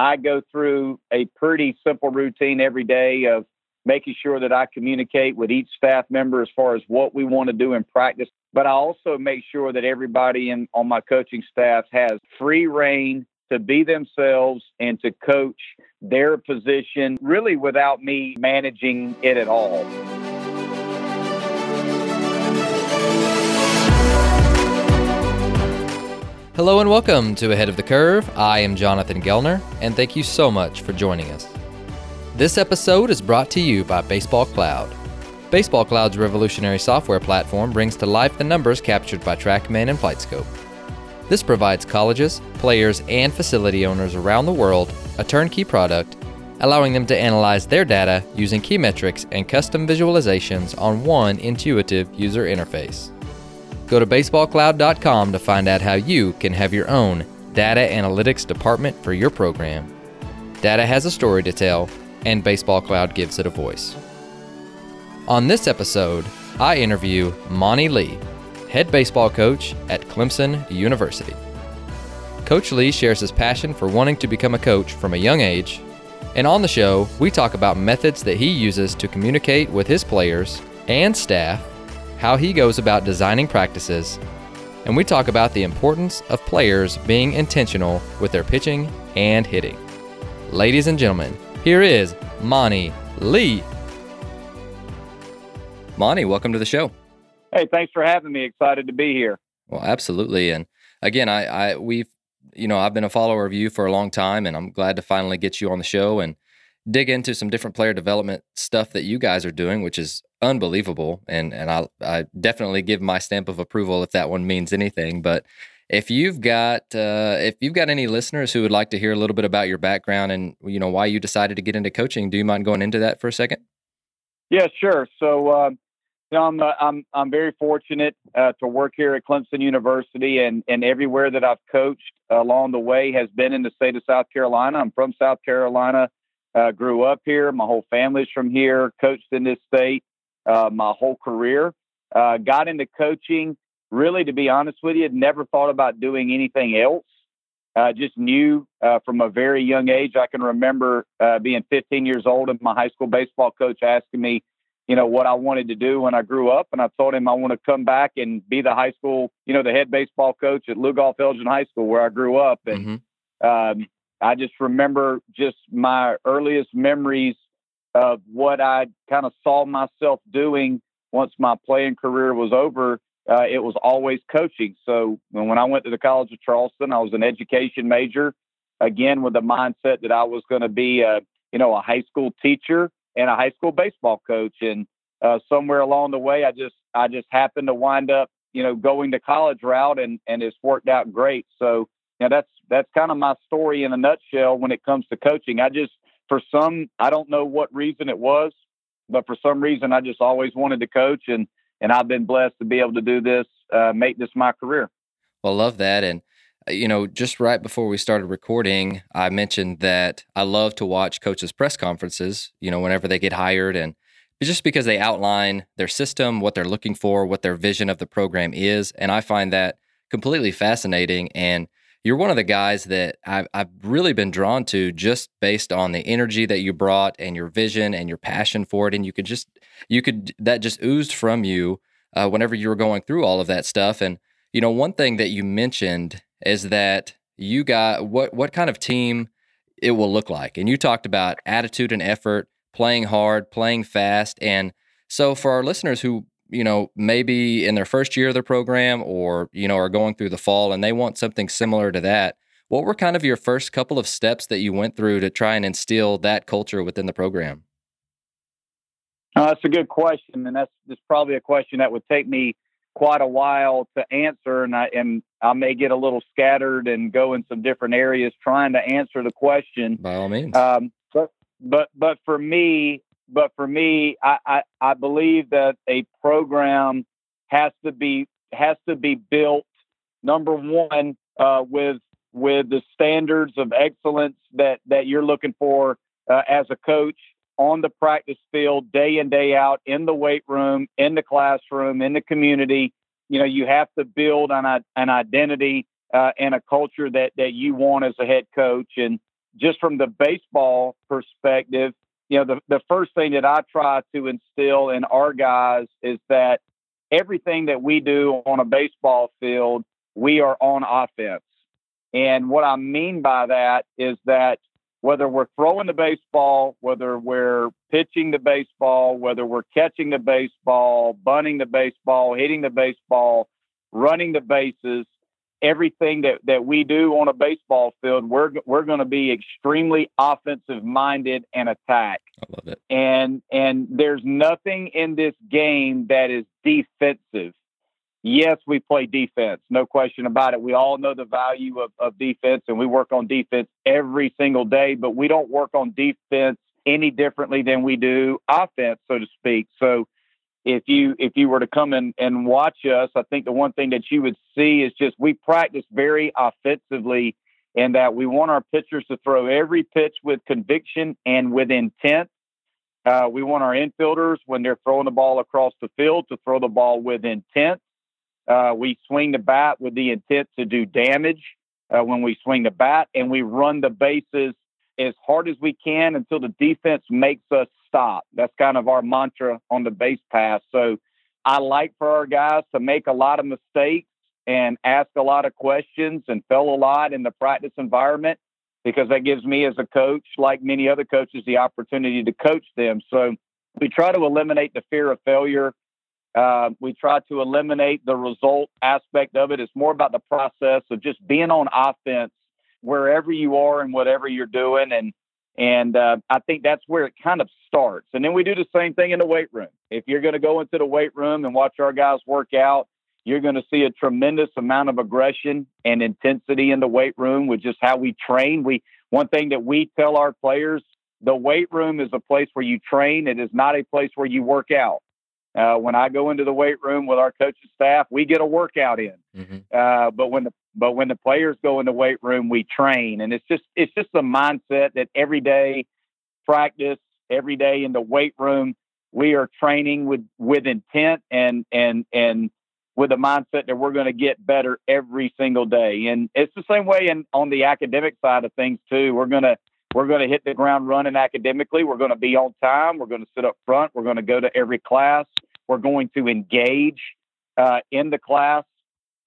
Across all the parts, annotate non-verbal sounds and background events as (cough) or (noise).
I go through a pretty simple routine every day of making sure that I communicate with each staff member as far as what we want to do in practice. But I also make sure that everybody in on my coaching staff has free rein to be themselves and to coach their position really without me managing it at all. Hello and welcome to Ahead of the Curve. I am Jonathan Gelnar, and thank you so much for joining us. This episode is brought to you by Baseball Cloud. Baseball Cloud's revolutionary software platform brings to life the numbers captured by TrackMan and FlightScope. This provides colleges, players, and facility owners around the world a turnkey product, allowing them to analyze their data using key metrics and custom visualizations on one intuitive user interface. Go to baseballcloud.com to find out how you can have your own data analytics department for your program. Data has a story to tell, and Baseball Cloud gives it a voice. On this episode, I interview Monte Lee, head baseball coach at Clemson University. Coach Lee shares his passion for wanting to become a coach from a young age, and on the show, we talk about methods that he uses to communicate with his players and staff how he goes about designing practices, and we talk about the importance of players being intentional with their pitching and hitting. Ladies and gentlemen, here is Monte Lee. Monte, welcome to the show. Hey, thanks for having me. Excited to be here. Well, absolutely. And again, I, I we've you know, I've been a follower of you for a long time and I'm glad to finally get you on the show and dig into some different player development stuff that you guys are doing, which is unbelievable. And and I I definitely give my stamp of approval if that one means anything. But if you've got uh, if you've got any listeners who would like to hear a little bit about your background and you know why you decided to get into coaching, do you mind going into that for a second? Yeah, sure. So. Uh, you know, I'm, uh, I'm I'm very fortunate uh, to work here at Clemson University, and and everywhere that I've coached along the way has been in the state of South Carolina. I'm from South Carolina, uh, grew up here. My whole family's from here. Coached in this state, uh, my whole career. Uh, got into coaching, really, to be honest with you, never thought about doing anything else. Uh, just knew uh, from a very young age. I can remember uh, being 15 years old and my high school baseball coach asking me, you know, what I wanted to do when I grew up. And I told him I want to come back and be the high school, you know, the head baseball coach at Lugoff Elgin High School where I grew up. And mm-hmm. um, I just remember just my earliest memories of what I kind of saw myself doing once my playing career was over. Uh, it was always coaching. So when I went to the College of Charleston, I was an education major, again with the mindset that I was going to be a you know a high school teacher and a high school baseball coach. And uh, somewhere along the way, I just I just happened to wind up you know going the college route, and and it's worked out great. So know that's that's kind of my story in a nutshell when it comes to coaching. I just for some, I don't know what reason it was, but for some reason, I just always wanted to coach, and and I've been blessed to be able to do this, uh, make this my career. Well, love that, and uh, you know, just right before we started recording, I mentioned that I love to watch coaches' press conferences. You know, whenever they get hired, and just because they outline their system, what they're looking for, what their vision of the program is, and I find that completely fascinating and you're one of the guys that I've, I've really been drawn to just based on the energy that you brought and your vision and your passion for it. And you could just, you could, that just oozed from you uh, whenever you were going through all of that stuff. And, you know, one thing that you mentioned is that you got what, what kind of team it will look like. And you talked about attitude and effort, playing hard, playing fast. And so for our listeners who you know, maybe in their first year of the program or, you know, are going through the fall and they want something similar to that, what were kind of your first couple of steps that you went through to try and instill that culture within the program? Uh, that's a good question, and that's, that's probably a question that would take me quite a while to answer, and I and I may get a little scattered and go in some different areas trying to answer the question. By all means. Um, but but but for me, but for me, I, I, I believe that a program has to be has to be built number one uh, with with the standards of excellence that that you're looking for uh, as a coach on the practice field day in day out in the weight room in the classroom in the community. You know you have to build an, an identity uh, and a culture that that you want as a head coach. And just from the baseball perspective, you know, the, the first thing that I try to instill in our guys is that everything that we do on a baseball field, we are on offense. And what I mean by that is that whether we're throwing the baseball, whether we're pitching the baseball, whether we're catching the baseball, bunting the baseball, hitting the baseball, running the bases, everything that, that we do on a baseball field, we're we're going to be extremely offensive minded and attack. I love it. And and there's nothing in this game that is defensive. Yes, we play defense, no question about it. We all know the value of, of defense and we work on defense every single day, but we don't work on defense any differently than we do offense, so to speak. So if you if you were to come in and watch us, I think the one thing that you would see is just we practice very offensively and that we want our pitchers to throw every pitch with conviction and with intent. Uh, we want our infielders when they're throwing the ball across the field to throw the ball with intent. Uh, we swing the bat with the intent to do damage uh, when we swing the bat, and we run the bases as hard as we can until the defense makes us stop. That's kind of our mantra on the base pass. So I like for our guys to make a lot of mistakes and ask a lot of questions and fail a lot in the practice environment because that gives me as a coach, like many other coaches, the opportunity to coach them. So we try to eliminate the fear of failure. Uh, we try to eliminate the result aspect of it. It's more about the process of just being on offense wherever you are and whatever you're doing. And and uh, I think that's where it kind of starts. And then we do the same thing in the weight room. If you're going to go into the weight room and watch our guys work out, you're going to see a tremendous amount of aggression and intensity in the weight room with just how we train. We one thing that we tell our players: the weight room is a place where you train. It is not a place where you work out. Uh, when I go into the weight room with our coaching staff, we get a workout in. Mm-hmm. Uh, but when the but when the players go in the weight room, we train, and it's just it's just a mindset that every day practice, every day in the weight room, we are training with with intent and and and with a mindset that we're going to get better every single day. And it's the same way in on the academic side of things too. We're gonna we're going to hit the ground running academically. We're going to be on time. We're going to sit up front. We're going to go to every class. We're going to engage uh, in the class.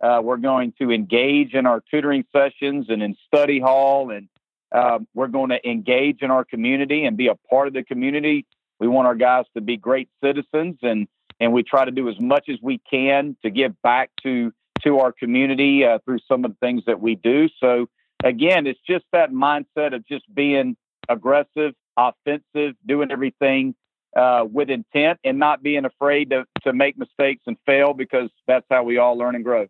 Uh, we're going to engage in our tutoring sessions and in study hall, and uh, we're going to engage in our community and be a part of the community. We want our guys to be great citizens, and and we try to do as much as we can to give back to to our community uh, through some of the things that we do. So again, it's just that mindset of just being aggressive, offensive, doing everything uh, with intent, and not being afraid to to make mistakes and fail because that's how we all learn and grow.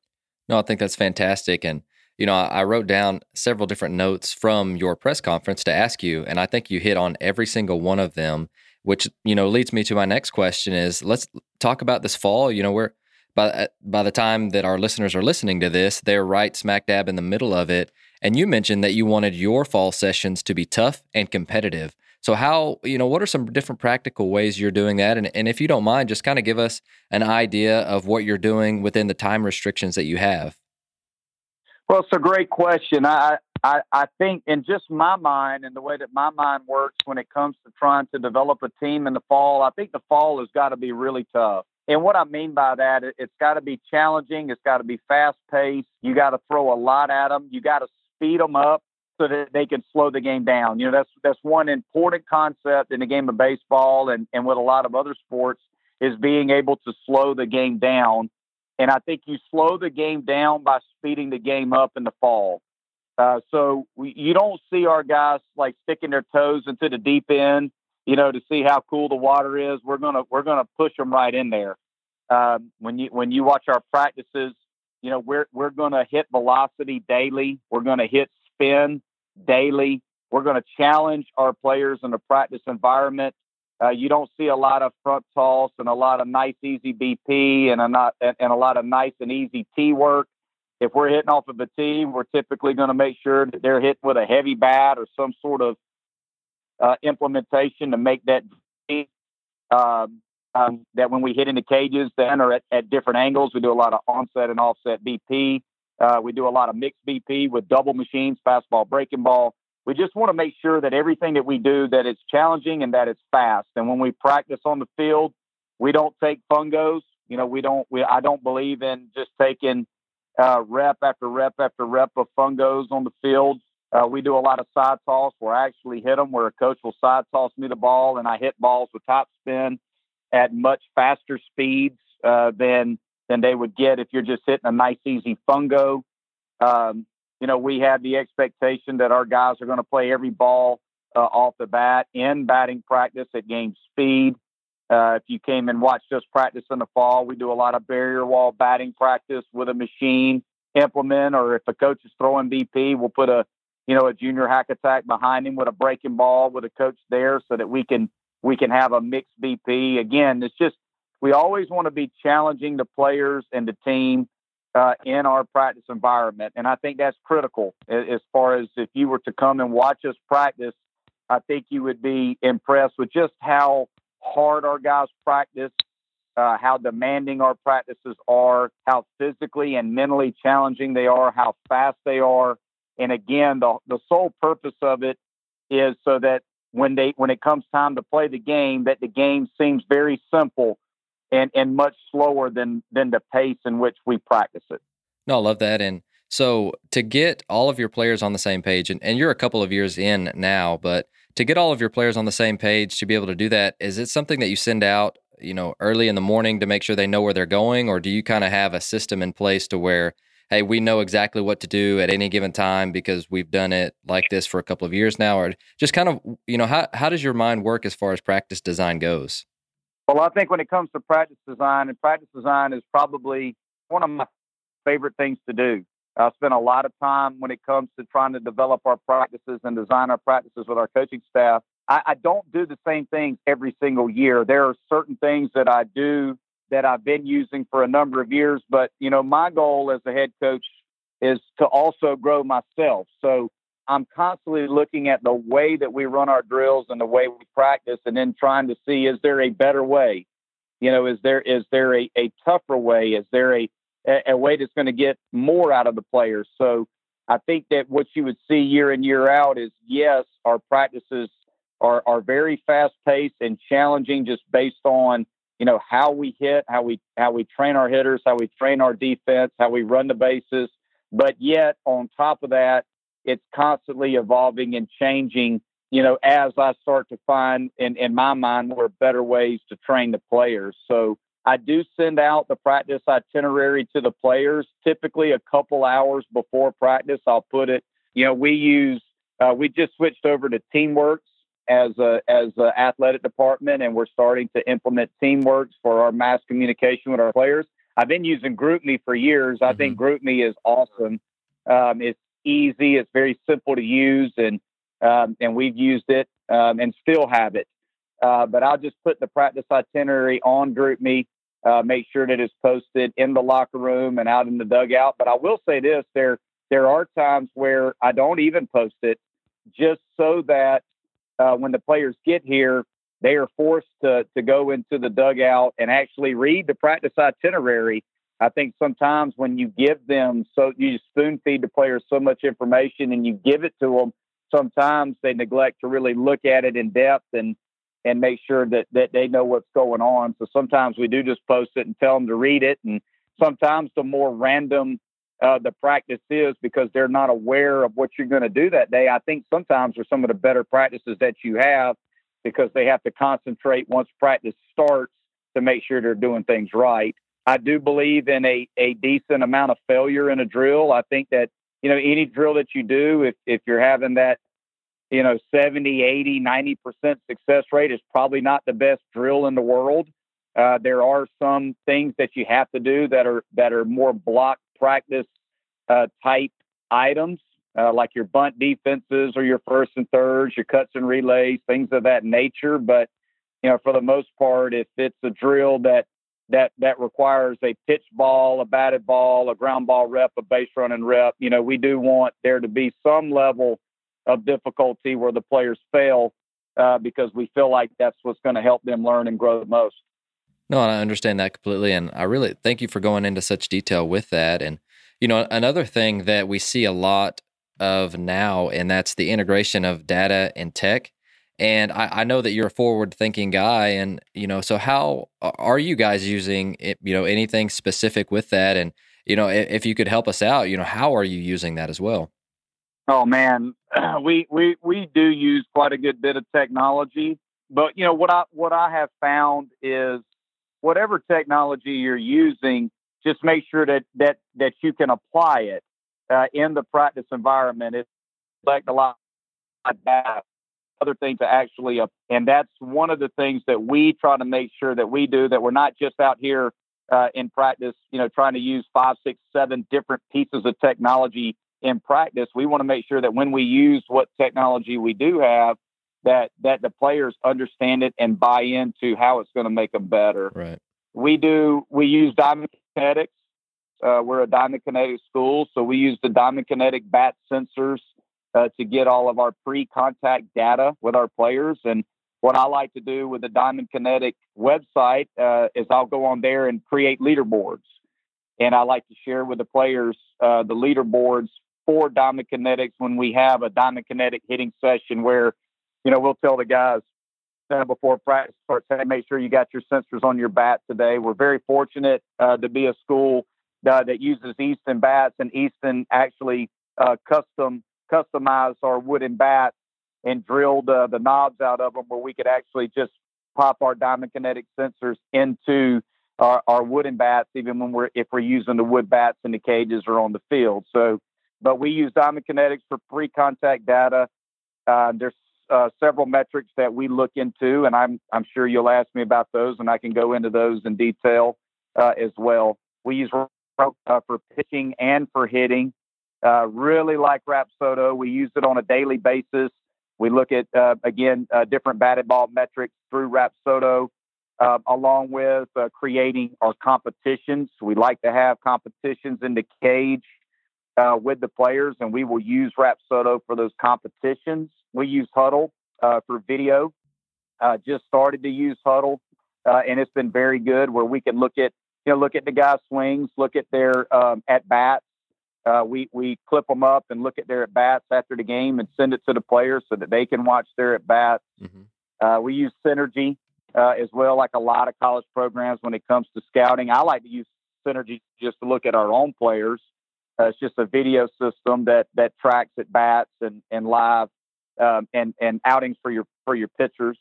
No, I think that's fantastic. And, you know, I, wrote down several different notes from your press conference to ask you, and I think you hit on every single one of them, which, you know, leads me to my next question is let's talk about this fall. You know, we're by, uh, by the time that our listeners are listening to this, they're right smack dab in the middle of it. And you mentioned that you wanted your fall sessions to be tough and competitive. So how, you know, what are some different practical ways you're doing that? And, and if you don't mind, just kind of give us an idea of what you're doing within the time restrictions that you have. Well, it's a great question. I, I, I think in just my mind and the way that my mind works when it comes to trying to develop a team in the fall, I think the fall has got to be really tough. And what I mean by that, it's got to be challenging. It's got to be fast paced. You got to throw a lot at them. You got to speed them up so that they can slow the game down. You know, that's that's one important concept in the game of baseball and, and with a lot of other sports is being able to slow the game down. And I think you slow the game down by speeding the game up in the fall. Uh, so we, you don't see our guys like sticking their toes into the deep end, you know, to see how cool the water is. We're gonna we're gonna push them right in there. Um, when you when you watch our practices, you know we're we're gonna hit velocity daily. We're gonna hit spin daily. We're going to challenge our players in the practice environment. Uh, you don't see a lot of front toss and a lot of nice, easy BP and a not and, a lot of nice and easy tee work. If we're hitting off of a tee, we're typically going to make sure that they're hitting with a heavy bat or some sort of uh, implementation to make that um, um, that when we hit in the cages, then or at, at different angles, we do a lot of onset and offset BP. Uh, we do a lot of mixed BP with double machines, fastball, breaking ball. we just want to make sure that everything that we do that it's challenging and that it's fast. And when we practice on the field, we don't take fungos. You know, we don't. We I don't believe in just taking uh, rep after rep after rep of fungos on the field. Uh, we do a lot of side toss where I actually hit them, where a coach will side toss me the ball, and I hit balls with top spin at much faster speeds uh, than than they would get if you're just hitting a nice easy fungo. Um, you know, we have the expectation that our guys are going to play every ball uh, off the bat in batting practice at game speed. Uh, if you came and watched us practice in the fall, we do a lot of barrier wall batting practice with a machine implement, or if a coach is throwing BP, we'll put a you know a junior hack attack behind him with a breaking ball with a coach there, so that we can we can have a mixed BP. Again, it's just we always want to be challenging the players and the team uh, in our practice environment. And I think that's critical as far as if you were to come and watch us practice, I think you would be impressed with just how hard our guys practice, uh, how demanding our practices are, how physically and mentally challenging they are, how fast they are. And again, the, the sole purpose of it is so that when they when it comes time to play the game, that the game seems very simple and and much slower than than the pace in which we practice it. No, I love that. And so to get all of your players on the same page, and, and you're a couple of years in now, but to get all of your players on the same page to be able to do that, is it something that you send out, you know, early in the morning to make sure they know where they're going, or do you kind of have a system in place to where, hey, we know exactly what to do at any given time because we've done it like this for a couple of years now, or just kind of, you know, how how does your mind work as far as practice design goes? Well, I think when it comes to practice design, and practice design is probably one of my favorite things to do. I spend a lot of time when it comes to trying to develop our practices and design our practices with our coaching staff. I, I don't do the same things every single year. There are certain things that I do that I've been using for a number of years, but you know, my goal as a head coach is to also grow myself. So I'm constantly looking at the way that we run our drills and the way we practice, and then trying to see is there a better way? You know, is there is there a, a tougher way? Is there a a way that's going to get more out of the players? So I think that what you would see year in year out is yes, our practices are are very fast paced and challenging, just based on you know how we hit, how we how we train our hitters, how we train our defense, how we run the bases. But yet, on top of that, it's constantly evolving and changing, you know, as I start to find in, in my mind more better ways to train the players. So I do send out the practice itinerary to the players typically a couple hours before practice. I'll put it, you know, we use, uh, we just switched over to Teamworks as a as a athletic department, and we're starting to implement Teamworks for our mass communication with our players. I've been using GroupMe for years. I mm-hmm. think GroupMe is awesome. Um, it's easy. It's very simple to use, and um, and we've used it um, and still have it. Uh, but I'll just put the practice itinerary on GroupMe, uh, make sure that it's posted in the locker room and out in the dugout. But I will say this: there there are times where I don't even post it, just so that uh, when the players get here, they are forced to to go into the dugout and actually read the practice itinerary I think sometimes when you give them so you spoon feed the players so much information and you give it to them, sometimes they neglect to really look at it in depth and and make sure that that they know what's going on. So sometimes we do just post it and tell them to read it, and sometimes the more random uh, the practice is because they're not aware of what you're going to do that day. I think sometimes are some of the better practices that you have because they have to concentrate once practice starts to make sure they're doing things right. I do believe in a, a decent amount of failure in a drill. I think that, you know, any drill that you do, if, if you're having that, you know, 70, 80, 90% success rate is probably not the best drill in the world. Uh, there are some things that you have to do that are that are more block practice uh, type items, uh, like your bunt defenses or your first and thirds, your cuts and relays, things of that nature. But you know, for the most part, if it's a drill that that that requires a pitch ball, a batted ball, a ground ball rep, a base running rep. You know, we do want there to be some level of difficulty where the players fail uh, because we feel like that's what's going to help them learn and grow the most. No, I understand that completely, and I really thank you for going into such detail with that. And you know, another thing that we see a lot of now, and that's the integration of data and tech. And I, I know that you're a forward-thinking guy, and you know, so how are you guys using it, you know anything specific with that? And you know, if, if you could help us out, you know, how are you using that as well? Oh man, (clears throat) we we we do use quite a good bit of technology, but you know what I what I have found is whatever technology you're using, just make sure that that that you can apply it uh, in the practice environment. It's like a lot of that other things to actually, uh, and that's one of the things that we try to make sure that we do that we're not just out here uh, in practice, you know, trying to use five, six, seven different pieces of technology in practice. We want to make sure that when we use what technology we do have, that that the players understand it and buy into how it's going to make them better. Right. We do. We use Diamond Kinetics. Uh, we're a Diamond Kinetic school, so we use the Diamond Kinetic bat sensors uh, to get all of our pre-contact data with our players. And what I like to do with the Diamond Kinetic website uh, is I'll go on there and create leaderboards, and I like to share with the players uh, the leaderboards for Diamond Kinetics when we have a Diamond Kinetic hitting session where, you know, we'll tell the guys uh, before practice starts, hey, make sure you got your sensors on your bat today. We're very fortunate uh, to be a school uh, that uses Easton bats, and Easton actually uh, custom customized our wooden bats and drilled uh, the knobs out of them where we could actually just pop our Diamond Kinetic sensors into our, our wooden bats, even when we're if we're using the wood bats in the cages or on the field. So but we use Diamond Kinetics for pre-contact data. Uh, there's uh, several metrics that we look into, and I'm I'm sure you'll ask me about those, and I can go into those in detail uh, as well. We use uh, for pitching and for hitting. Uh, really like Rapsodo. We use it on a daily basis. We look at uh, again different batted ball metrics through Rapsodo. Uh, along with uh, creating our competitions. We like to have competitions in the cage uh, with the players, and we will use Rapsodo for those competitions. We use Hudl uh, for video. Uh, just started to use Hudl, uh, and it's been very good. Where we can look at you know look at the guys' swings, look at their um, at bats. Uh, we we clip them up and look at their at bats after the game and send it to the players so that they can watch their at bats. Mm-hmm. Uh, we use Synergy as well, like a lot of college programs when it comes to scouting. I like to use Synergy just to look at our own players uh, it's just a video system that that tracks at bats and and live um, and and outings for your for your pitchers.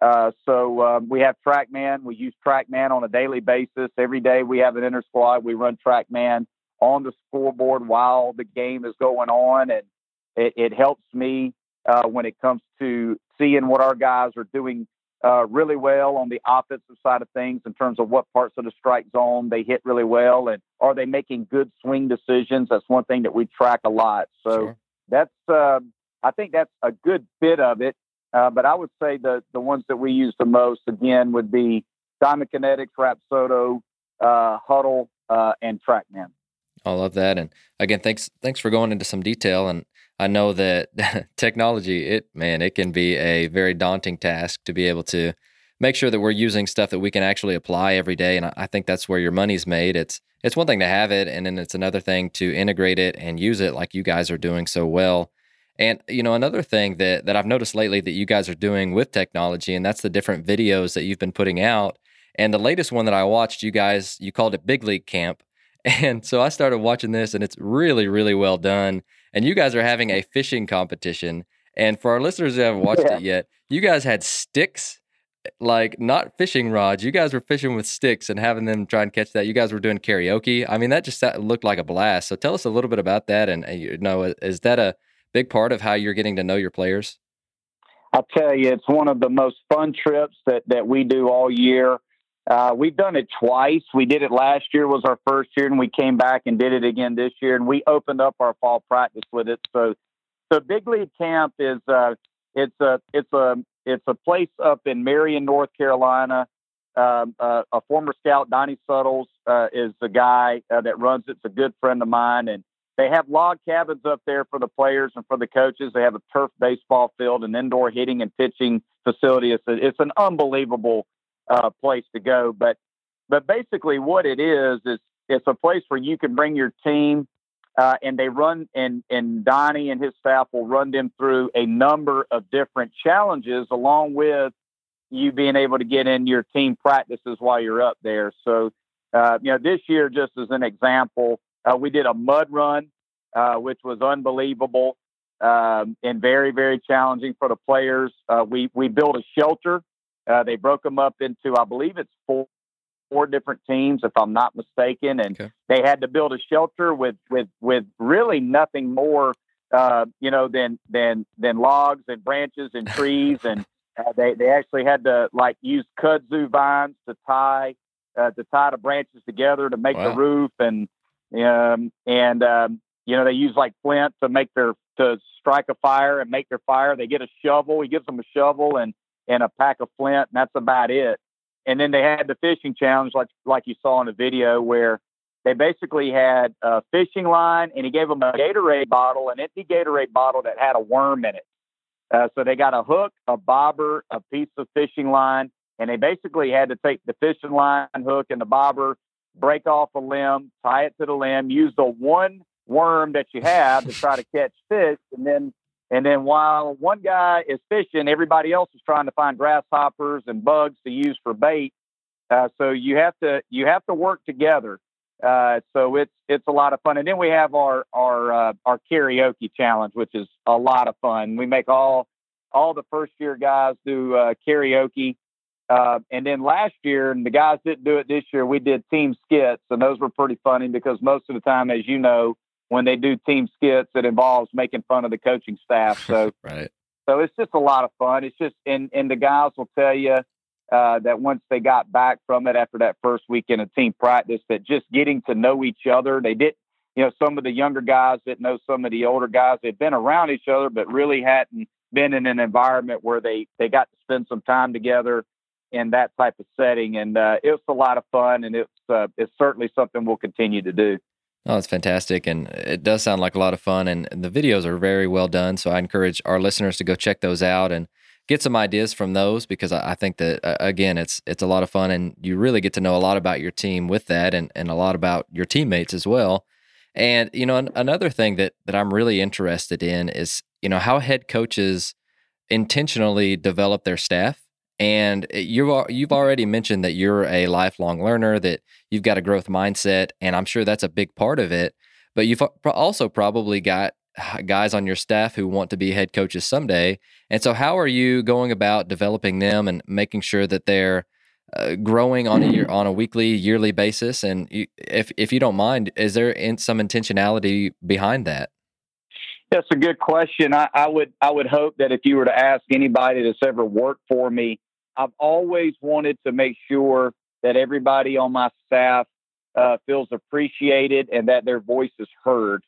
Uh, so um, we have TrackMan. We use TrackMan on a daily basis. Every day we have an inter squad. We run TrackMan on the scoreboard while the game is going on, and it, it helps me uh, when it comes to seeing what our guys are doing uh, really well on the offensive side of things in terms of what parts of the strike zone they hit really well and are they making good swing decisions? That's one thing that we track a lot. So sure. that's uh, I think that's a good bit of it. Uh, but I would say the the ones that we use the most again would be Diamond Kinetics, Rapsodo, uh, Hudl, uh, and TrackMan. I love that, and again, thanks thanks for going into some detail. And I know that (laughs) technology, it man, it can be a very daunting task to be able to make sure that we're using stuff that we can actually apply every day. And I think that's where your money's made. It's it's one thing to have it, and then it's another thing to integrate it and use it like you guys are doing so well. And you know, another thing that that I've noticed lately that you guys are doing with technology, and that's the different videos that you've been putting out. And the latest one that I watched, you guys, you called it Big League Camp. And so I started watching this, and it's really, really well done and you guys are having a fishing competition. And for our listeners who haven't watched yeah. it yet, you guys had sticks, like not fishing rods. You guys were fishing with sticks and having them try and catch that. You guys were doing karaoke. I mean, that just looked like a blast. So tell us a little bit about that. And uh, you know, is that a big part of how you're getting to know your players? I'll tell you, it's one of the most fun trips that that we do all year. Uh, we've done it twice. We did it last year was our first year, and we came back and did it again this year. And we opened up our fall practice with it. So, so Big League Camp is uh, it's a it's a it's a place up in Marion, North Carolina. Um, uh, a former scout, Donnie Suttles, uh, is the guy uh, that runs it. It's a good friend of mine, and they have log cabins up there for the players and for the coaches. They have a turf baseball field, an indoor hitting and pitching facility. It's a, it's an unbelievable uh, place to go. But but basically, what it is is it's a place where you can bring your team uh, and they run and and Donnie and his staff will run them through a number of different challenges, along with you being able to get in your team practices while you're up there. So, uh, you know, this year, just as an example, uh, we did a mud run, uh, which was unbelievable um, and very very challenging for the players. Uh, we we built a shelter. Uh, they broke them up into I believe it's four four different teams, if I'm not mistaken, and okay. they had to build a shelter with with with really nothing more, uh, you know, than than than logs and branches and (laughs) trees, and uh, they they actually had to like use kudzu vines to tie uh, to tie the branches together to make wow. the roof, and um, and um, you know they use like flint to make their to strike a fire and make their fire. They get a shovel. He gives them a shovel and and a pack of flint, and that's about it. And then they had the fishing challenge, like like you saw in the video, where they basically had a fishing line, and he gave them a Gatorade bottle, an empty Gatorade bottle that had a worm in it. Uh, so they got a hook, a bobber, a piece of fishing line, and they basically had to take the fishing line hook and the bobber, break off a limb, tie it to the limb, use the one worm that you have to try to catch fish, and then and then while one guy is fishing, everybody else is trying to find grasshoppers and bugs to use for bait. Uh, so you have to you have to work together. Uh, so it's it's a lot of fun. And then we have our our uh, our karaoke challenge, which is a lot of fun. We make all all the first year guys do uh, karaoke. Uh, and then last year, and the guys didn't do it this year, we did team skits, and those were pretty funny because most of the time, as you know, when they do team skits that involves making fun of the coaching staff. So (laughs) right. So it's just a lot of fun. It's just and and the guys will tell you uh, that once they got back from it after that first weekend of team practice, that just getting to know each other, they did. You know, some of the younger guys that know some of the older guys. They've been around each other, but really hadn't been in an environment where they they got to spend some time together in that type of setting. And uh, it was a lot of fun, and it's uh, it's certainly something we'll continue to do. Oh, it's fantastic. And it does sound like a lot of fun. And the videos are very well done. So I encourage our listeners to go check those out and get some ideas from those because I think that, uh, again, it's it's a lot of fun. And you really get to know a lot about your team with that and, and a lot about your teammates as well. And, you know, another thing that, that I'm really interested in is, you know, how head coaches intentionally develop their staff and you've you've already mentioned that you're a lifelong learner, that you've got a growth mindset, and I'm sure that's a big part of it. But you've also probably got guys on your staff who want to be head coaches someday. And so, how are you going about developing them and making sure that they're uh, growing on a year, on a weekly, yearly basis? And you, if if you don't mind, is there in some intentionality behind that? That's a good question. I, I would I would hope that if you were to ask anybody that's ever worked for me, I've always wanted to make sure that everybody on my staff uh, feels appreciated and that their voice is heard.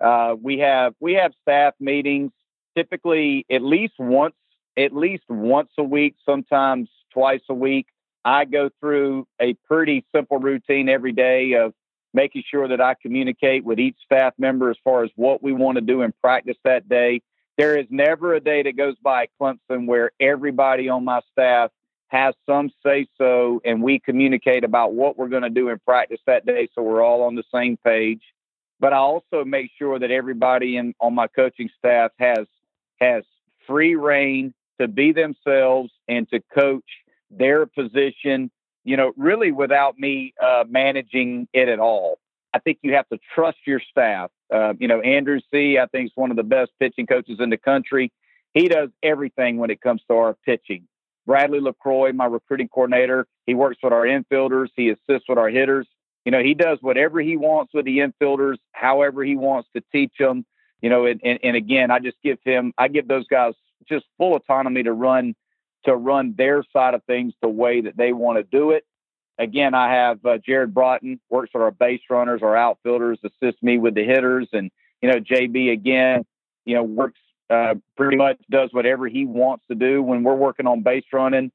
Uh, we have we have staff meetings typically at least once at least once a week, sometimes twice a week. I go through a pretty simple routine every day of making sure that I communicate with each staff member as far as what we want to do in practice that day, there is never a day that goes by at Clemson where everybody on my staff has some say so and we communicate about what we're going to do in practice that day so we're all on the same page. But I also make sure that everybody in on my coaching staff has has free rein to be themselves and to coach their position, you know, really without me uh, managing it at all. I think you have to trust your staff. Uh, you know, Andrew See I think is one of the best pitching coaches in the country. He does everything when it comes to our pitching. Bradley LeCroy, my recruiting coordinator, he works with our infielders. He assists with our hitters. You know, he does whatever he wants with the infielders, however he wants to teach them. You know, and, and, and again, I just give him, I give those guys just full autonomy to run, to run their side of things the way that they want to do it. Again, I have uh, Jared Broughton works with our base runners, our outfielders, assists me with the hitters, and you know JB again, you know works uh, pretty much does whatever he wants to do when we're working on base running.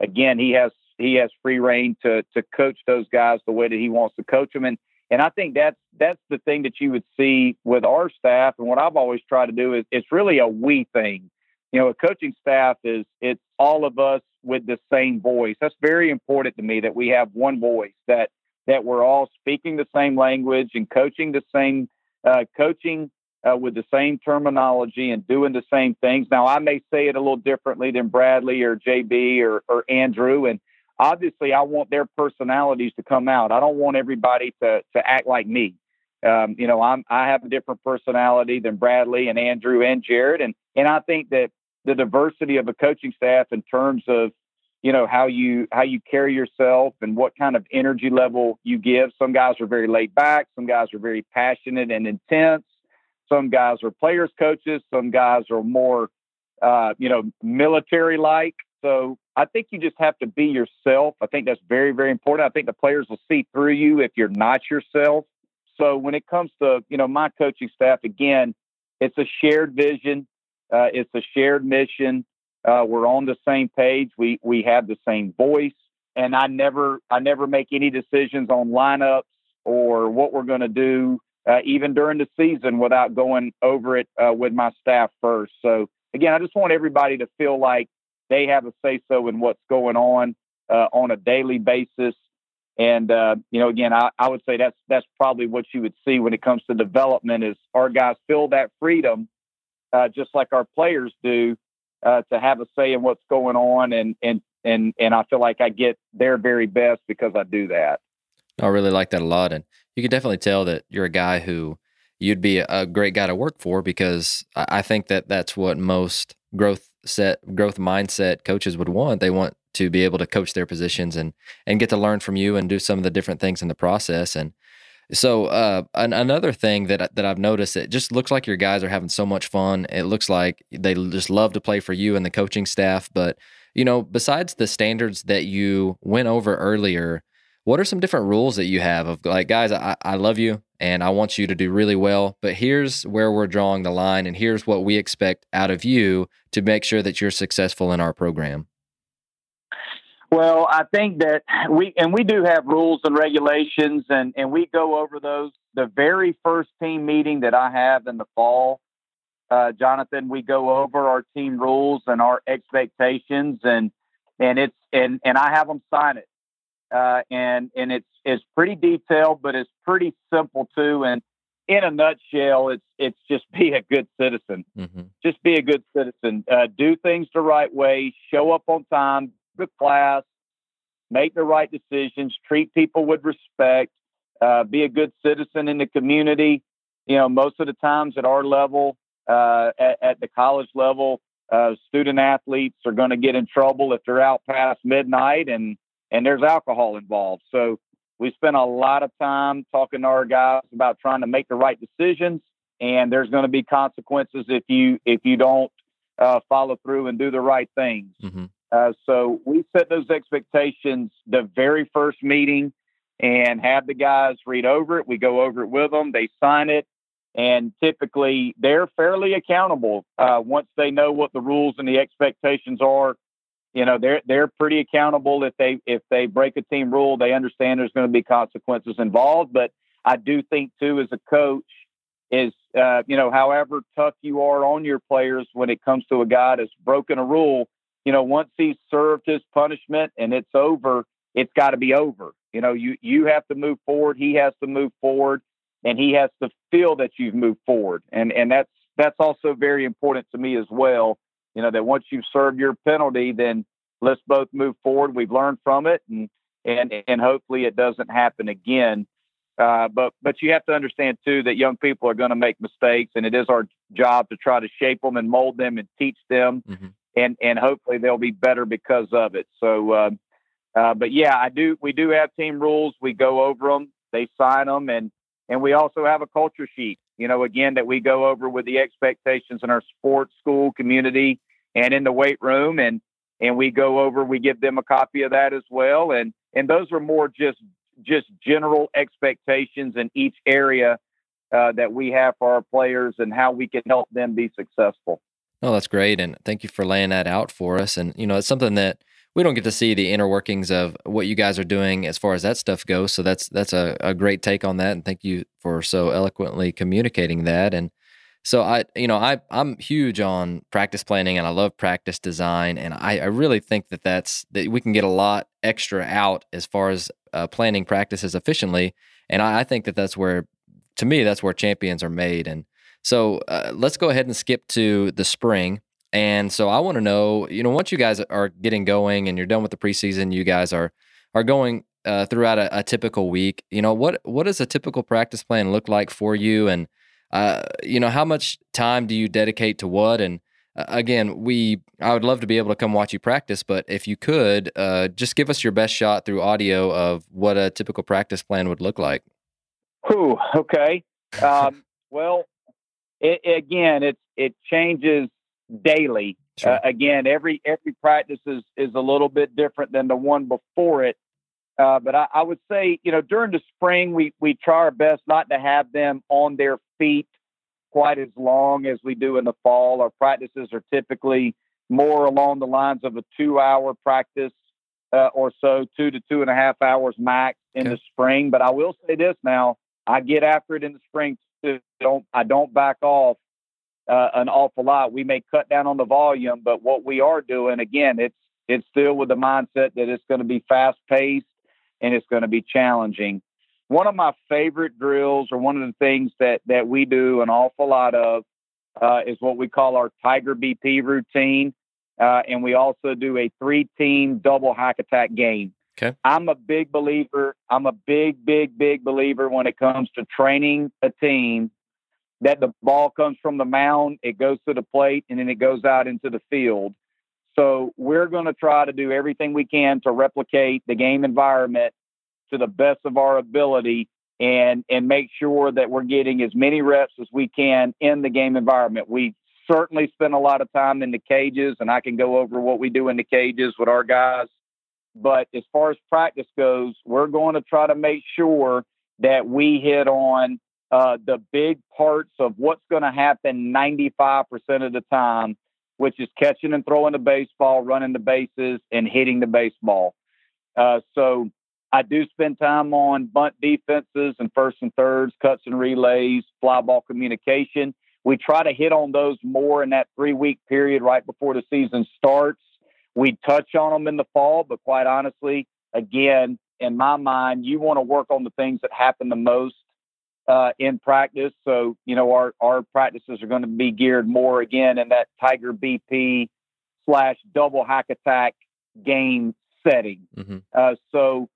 Again, he has he has free rein to to coach those guys the way that he wants to coach them, and and I think that's that's the thing that you would see with our staff, and what I've always tried to do is it's really a we thing. You know, a coaching staff is it's all of us with the same voice. That's very important to me that we have one voice that that we're all speaking the same language and coaching the same uh, coaching uh, with the same terminology and doing the same things. Now, I may say it a little differently than Bradley or JB or, or Andrew, and obviously, I want their personalities to come out. I don't want everybody to to act like me. Um, you know, I'm I have a different personality than Bradley and Andrew and Jared, and and I think that the diversity of a coaching staff in terms of you know how you how you carry yourself and what kind of energy level you give. Some guys are very laid back. Some guys are very passionate and intense. Some guys are players coaches. Some guys are more uh, you know military like. So I think you just have to be yourself. I think that's very very important. I think the players will see through you if you're not yourself. So when it comes to you know my coaching staff, again, it's a shared vision. Uh, it's a shared mission. Uh, we're on the same page. We we have the same voice, and I never I never make any decisions on lineups or what we're going to do, uh, even during the season, without going over it uh, with my staff first. So again, I just want everybody to feel like they have a say so in what's going on uh, on a daily basis. And uh, you know, again, I, I would say that's that's probably what you would see when it comes to development is our guys feel that freedom, just like our players do uh, to have a say in what's going on, and and and and I feel like I get their very best because I do that. I really like that a lot, and you can definitely tell that you're a guy who you'd be a great guy to work for because I think that that's what most growth set growth mindset coaches would want. They want to be able to coach their positions and and get to learn from you and do some of the different things in the process and so uh, an, another thing that that I've noticed, it just looks like your guys are having so much fun. It looks like they just love to play for you and the coaching staff. But you know, besides the standards that you went over earlier, what are some different rules that you have of like, guys, I, I love you and I want you to do really well, but here's where we're drawing the line, and here's what we expect out of you to make sure that you're successful in our program. Well, I think that we and we do have rules and regulations, and and we go over those. The very first team meeting that I have in the fall, uh, Jonathan, we go over our team rules and our expectations, and and it's and and I have them sign it, uh, and and it's it's pretty detailed, but it's pretty simple too. And in a nutshell, it's it's just (laughs) be a good citizen. Mm-hmm. Just be a good citizen. Uh, do things the right way. Show up on time the class, make the right decisions, treat people with respect, uh, be a good citizen in the community. You know, most of the times at our level, uh, at, at, the college level, uh, student athletes are going to get in trouble if they're out past midnight and and there's alcohol involved. So we spend a lot of time talking to our guys about trying to make the right decisions, and there's going to be consequences if you if you don't uh, follow through and do the right things. Mm-hmm. Uh, so we set those expectations the very first meeting and have the guys read over it. We go over it with them. They sign it. And typically they're fairly accountable uh, once they know what the rules and the expectations are. You know, they're they're pretty accountable if they if they break a team rule, they understand there's going to be consequences involved. But I do think too, as a coach, is uh, you know, however tough you are on your players when it comes to a guy that's broken a rule, you know, once he's served his punishment and it's over, it's got to be over. You know, you you have to move forward. He has to move forward, and he has to feel that you've moved forward. And and that's that's also very important to me as well. You know, that once you've served your penalty, then let's both move forward. We've learned from it, and and and hopefully it doesn't happen again. Uh, but but you have to understand too that young people are going to make mistakes, and it is our job to try to shape them and mold them and teach them. Mm-hmm and and hopefully they'll be better because of it. So, uh, uh, but yeah, I do. We do have team rules. We go over them. They sign them, and and we also have a culture sheet. You know, again that we go over with the expectations in our sports school community and in the weight room, and and we go over. We give them a copy of that as well, and and those are more just just general expectations in each area uh, that we have for our players and how we can help them be successful. Oh, that's great. And thank you for laying that out for us. And, you know, it's something that we don't get to see the inner workings of what you guys are doing as far as that stuff goes. So that's that's a, a great take on that. And thank you for so eloquently communicating that. And so I, you know, I I'm huge on practice planning and I love practice design. And I, I really think that that's that we can get a lot extra out as far as uh, planning practices efficiently. And I, I think that that's where to me, that's where champions are made. And so uh, let's go ahead and skip to the spring. And so I want to know, you know, once you guys are getting going and you're done with the preseason, you guys are are going uh, throughout a, a, typical week. You know, what what does a typical practice plan look like for you? And uh, you know, how much time do you dedicate to what? And uh, again, we I would love to be able to come watch you practice, but if you could, uh, just give us your best shot through audio of what a typical practice plan would look like. Ooh, okay. Um, (laughs) well, it, again, it's it changes daily. Sure. Uh, again, every every practice is is a little bit different than the one before it. Uh, but I, I, would say, you know, during the spring, we we try our best not to have them on their feet quite as long as we do in the fall. Our practices are typically more along the lines of a two-hour practice uh, or so, two to two and a half hours max in okay. the spring. But I will say this now: I get after it in the spring. Don't I don't back off uh, an awful lot. We may cut down on the volume, but what we are doing, again, it's it's still with the mindset that it's going to be fast paced and it's going to be challenging. One of my favorite drills, or one of the things that that we do an awful lot of, uh, is what we call our Tiger BP routine, uh, and we also do a three-team double hack attack game. Okay. I'm a big believer. I'm a big, big, big believer when it comes to training a team that the ball comes from the mound, it goes to the plate, and then it goes out into the field. So we're going to try to do everything we can to replicate the game environment to the best of our ability and and make sure that we're getting as many reps as we can in the game environment. We certainly spend a lot of time in the cages and I can go over what we do in the cages with our guys. But as far as practice goes, we're going to try to make sure that we hit on uh, the big parts of what's going to happen 95% of the time which is catching and throwing the baseball, running the bases, and hitting the baseball. Uh, so I do spend time on bunt defenses and first and thirds, cuts and relays, fly ball communication. We try to hit on those more in that three week period right before the season starts. We touch on them in the fall, but quite honestly, again, in my mind, you want to work on the things that happen the most uh, in practice. So, you know, our, our practices are going to be geared more again in that Tiger BP slash double hack attack game setting. Mm-hmm. Uh, so,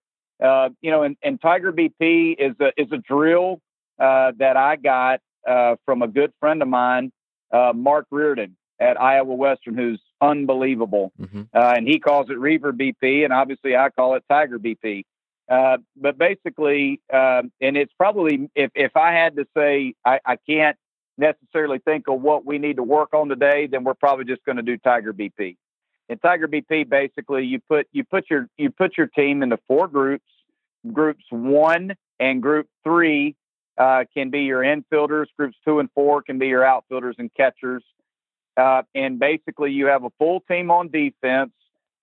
uh, you know, and, and, Tiger BP is a, is a drill uh, that I got uh, from a good friend of mine, uh, Marc Rardin at Iowa Western, who's unbelievable. Mm-hmm. and he calls it Reiver BP, and obviously I call it Tiger BP. Uh, but basically, um, and it's probably if if I had to say I, I can't necessarily think of what we need to work on today, then we're probably just going to do Tiger BP. And Tiger BP, basically, you put you put your you put your team into four groups. Groups one and group three uh, can be your infielders. Groups two and four can be your outfielders and catchers. Uh, and basically, you have a full team on defense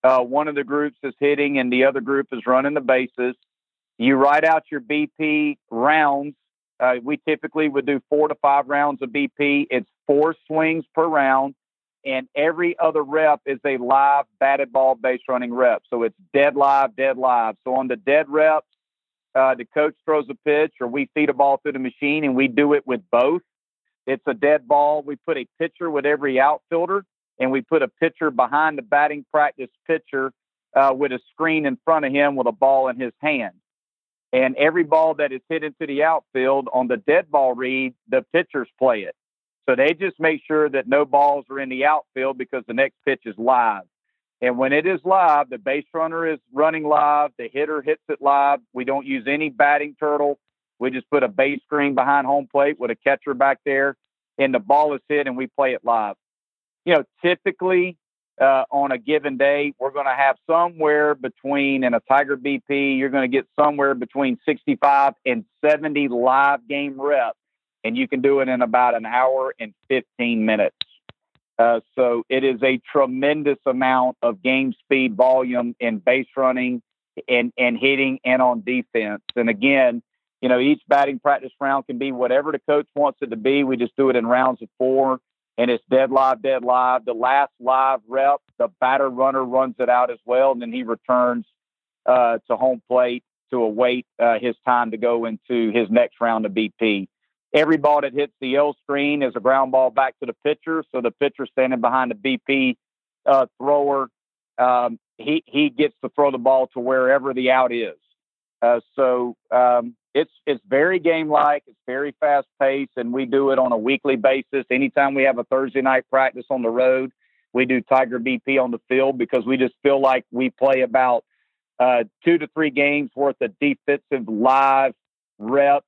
uh, one of the groups is hitting and the other group is running the bases. You write out your BP rounds. Uh, we typically would do four to five rounds of BP. It's four swings per round, and every other rep is a live batted ball base running rep. So it's dead live, dead live. So on the dead reps, uh, the coach throws a pitch or we feed a ball through the machine, and we do it with both. It's a dead ball. We put a pitcher with every outfielder and we put a pitcher behind the batting practice pitcher uh, with a screen in front of him with a ball in his hand. And every ball that is hit into the outfield on the dead ball read, the pitchers play it. So they just make sure that no balls are in the outfield because the next pitch is live. And when it is live, the base runner is running live, the hitter hits it live. We don't use any batting turtle. We just put a base screen behind home plate with a catcher back there, and the ball is hit, and we play it live you know, typically uh, on a given day, we're going to have somewhere between, in a Tiger BP, you're going to get somewhere between 65 and 70 live game reps. And you can do it in about an hour and 15 minutes. Uh, so it is a tremendous amount of game speed, volume, and base running and, and hitting and on defense. And again, you know, each batting practice round can be whatever the coach wants it to be. We just do it in rounds of four and it's dead live, dead live. The last live rep, the batter runner runs it out as well, and then he returns uh, to home plate to await uh, his time to go into his next round of BP. every ball that hits the L screen is a ground ball back to the pitcher. So the pitcher standing behind the BP uh, thrower, um, he he gets to throw the ball to wherever the out is. Uh, so um, it's it's very game like. It's very fast paced, and we do it on a weekly basis. Anytime we have a Thursday night practice on the road, we do Tiger BP on the field because we just feel like we play about uh, two to three games worth of defensive live reps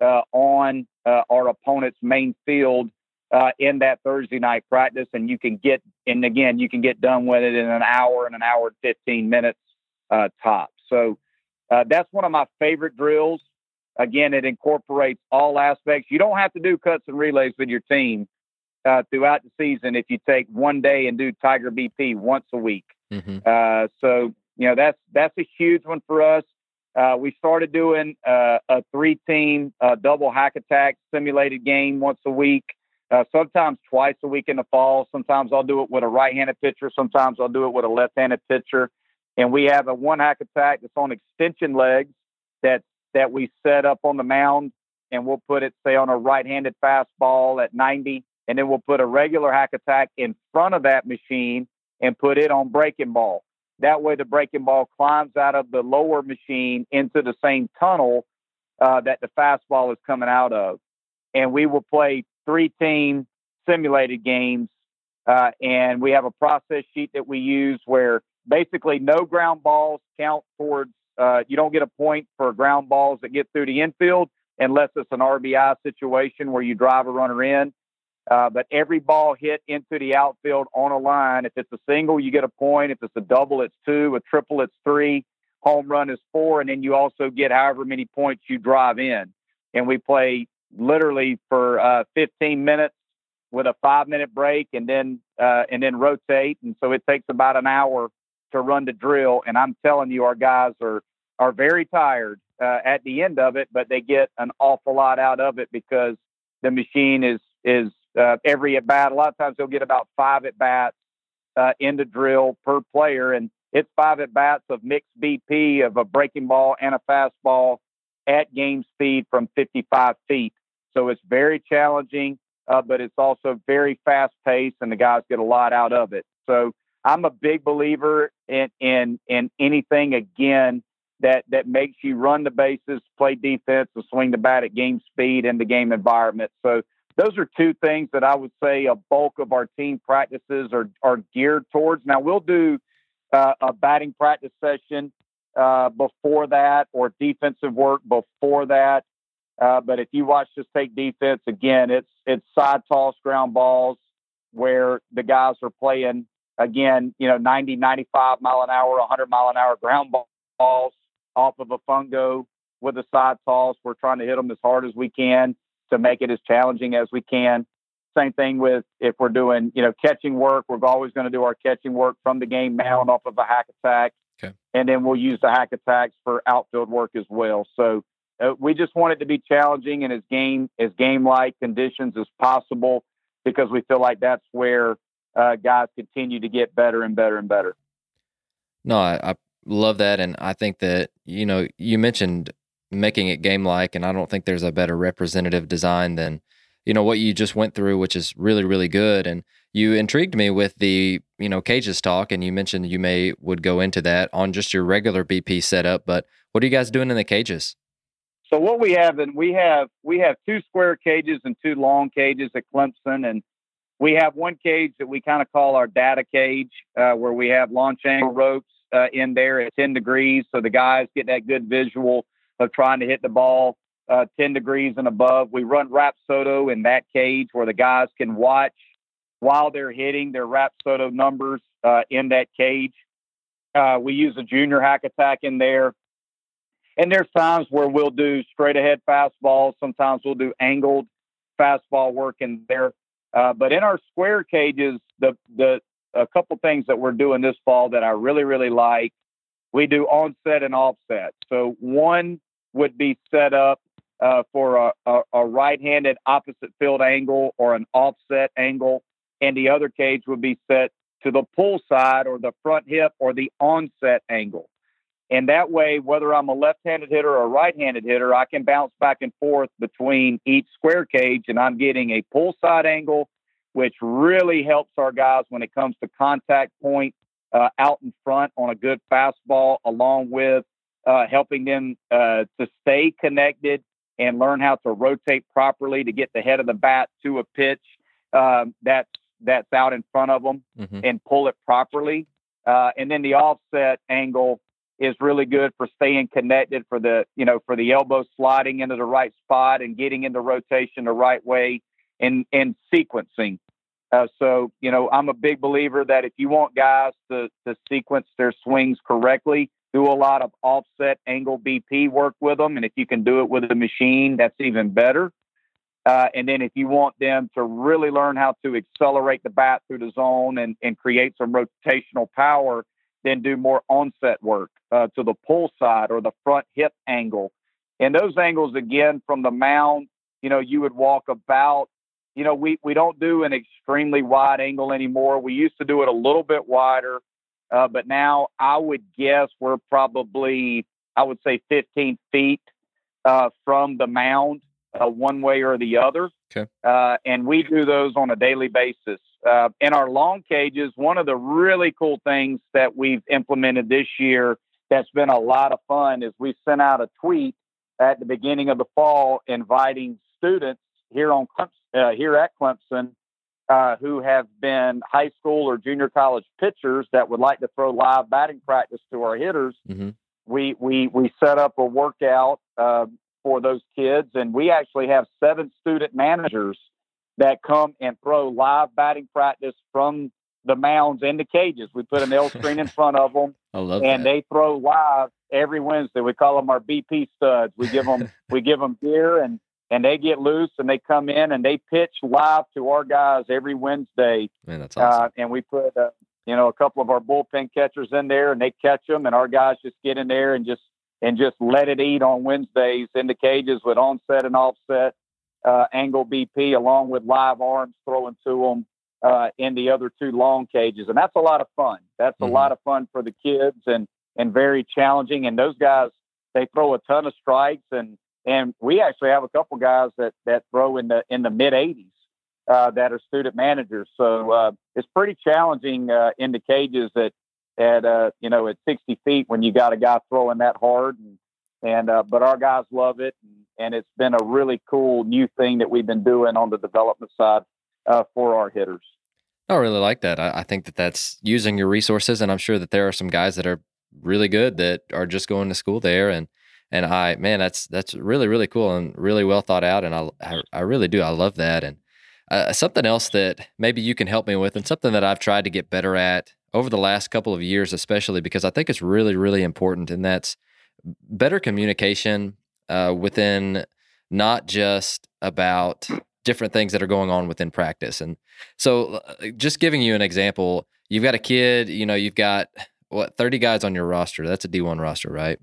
uh, on uh, our opponent's main field uh, in that Thursday night practice, and you can get and again you can get done with it in an hour and an hour and fifteen minutes uh, top. So uh, that's one of my favorite drills. Again, it incorporates all aspects. You don't have to do cuts and relays with your team uh, throughout the season if you take one day and do Tiger BP once a week. Mm-hmm. Uh, so you know that's that's a huge one for us. Uh, we started doing uh, a three-team uh, double hack attack simulated game once a week. Uh, sometimes twice a week in the fall. Sometimes I'll do it with a right-handed pitcher. Sometimes I'll do it with a left-handed pitcher. And we have a one hack attack that's on extension legs that that we set up on the mound, and we'll put it say on a right-handed fastball at 90, and then we'll put a regular hack attack in front of that machine and put it on breaking ball. That way, the breaking ball climbs out of the lower machine into the same tunnel uh, that the fastball is coming out of. And we will play three team simulated games. Uh, and we have a process sheet that we use where basically no ground balls count towards, uh, you don't get a point for ground balls that get through the infield unless it's an RBI situation where you drive a runner in. Uh, but every ball hit into the outfield on a line, if it's a single, you get a point. If it's a double, it's two. A triple, it's three. Home run is four. And then you also get however many points you drive in. And we play literally for uh, 15 minutes with a five minute break and then uh, and then rotate. And so it takes about an hour to run the drill. And I'm telling you, our guys are are very tired uh, at the end of it, but they get an awful lot out of it because the machine is is uh, every at bat. A lot of times they'll get about five at bats uh, in the drill per player, and it's five at bats of mixed BP of a breaking ball and a fastball at game speed from 55 feet. So it's very challenging, uh, but it's also very fast paced, and the guys get a lot out of it. So I'm a big believer in in in anything again that that makes you run the bases, play defense, and swing the bat at game speed in the game environment. So those are two things that I would say a bulk of our team practices are, are geared towards. Now, we'll do uh, a batting practice session uh, before that or defensive work before that. Uh, but if you watch just take defense again, it's it's side toss ground balls where the guys are playing again, you know, 90, 95 mile an hour, 100 mile an hour ground balls off of a fungo with a side toss. We're trying to hit them as hard as we can to make it as challenging as we can. Same thing with if we're doing, you know, catching work, we're always going to do our catching work from the game mound off of a hack attack. Okay. And then we'll use the hack attacks for outfield work as well. So uh, we just want it to be challenging and as game as game like conditions as possible because we feel like that's where uh, guys continue to get better and better and better. No, I, I love that, and I think that you know you mentioned making it game like. And I don't think there's a better representative design than, you know, what you just went through, which is really, really good. And you intrigued me with the, you know, cages talk. And you mentioned you may would go into that on just your regular BP setup. But what are you guys doing in the cages? So what we have, and we have we have two square cages and two long cages at Clemson, and we have one cage that we kind of call our data cage, uh, where we have launch angle ropes uh, in there at 10 degrees, so the guys get that good visual of trying to hit the ball uh, 10 degrees and above. We run Rapsodo in that cage where the guys can watch while they're hitting their Rapsodo numbers uh, in that cage. Uh, we use a junior hack attack in there. And there's times where we'll do straight ahead fastballs. Sometimes we'll do angled fastball work in there. Uh, but in our square cages, the the a couple things that we're doing this fall that I really really like. We do onset and offset. So one would be set up uh, for a, a, a right-handed opposite field angle or an offset angle, and the other cage would be set to the pull side or the front hip or the onset angle. And that way, whether I'm a left-handed hitter or a right-handed hitter, I can bounce back and forth between each square cage, and I'm getting a pull side angle, which really helps our guys when it comes to contact point uh, out in front on a good fastball, along with uh, helping them uh, to stay connected and learn how to rotate properly to get the head of the bat to a pitch um, that's that's out in front of them mm-hmm. and pull it properly. Uh, and then the offset angle is really good for staying connected for the you know for the elbow sliding into the right spot and getting into rotation the right way and and sequencing. Uh, so you know I'm a big believer that if you want guys to to sequence their swings correctly, do a lot of offset angle BP work with them, and if you can do it with a machine, that's even better. Uh, and then if you want them to really learn how to accelerate the bat through the zone and, and create some rotational power, then do more onset work uh, to the pull side or the front hip angle. And those angles, again, from the mound, you know, you would walk about, you know, we, we don't do an extremely wide angle anymore. We used to do it a little bit wider, uh, but now I would guess we're probably, I would say 15 feet uh, from the mound uh, one way or the other. Okay. Uh, and we do those on a daily basis. Uh, in our long cages, one of the really cool things that we've implemented this year that's been a lot of fun is we sent out a tweet at the beginning of the fall inviting students here on uh, here at Clemson uh, who have been high school or junior college pitchers that would like to throw live batting practice to our hitters. Mm-hmm. We we we set up a workout uh, for those kids. And we actually have seven student managers that come and throw live batting practice from the mounds into cages. We put an L (laughs) screen in front of them. And that. they throw live every Wednesday. We call them our BP studs. We give them (laughs) we give them beer and and they get loose and they come in and they pitch live to our guys every Wednesday. Man, that's awesome. Uh, and we put uh, you know a couple of our bullpen catchers in there and they catch them and our guys just get in there and just and just let it eat on Wednesdays in the cages with onset and offset uh, angle BP along with live arms throwing to them uh, in the other two long cages. And that's a lot of fun. That's mm-hmm. a lot of fun for the kids and, and very challenging. And those guys, they throw a ton of strikes and, and we actually have a couple guys that, that throw in the, in the mid eighties. Uh, that are student managers, so uh, it's pretty challenging uh, in the cages at at uh, you know at 60 feet when you got a guy throwing that hard and and uh, but our guys love it and, and, it's been a really cool new thing that we've been doing on the development side uh, for our hitters. I really like that. I, I, think that that's using your resources and i'm sure that there are some guys that are really good that are just going to school there and and i man that's that's really really cool and really well thought out and i i, I really do. I love that and uh, something else that maybe you can help me with and something that i've tried to get better at over the last couple of years, especially because I think it's really, really important, and that's better communication uh, within not just about different things that are going on within practice. And so, uh, just giving you an example, you've got a kid, you know, you've got what, 30 guys on your roster. That's a D1 roster, right?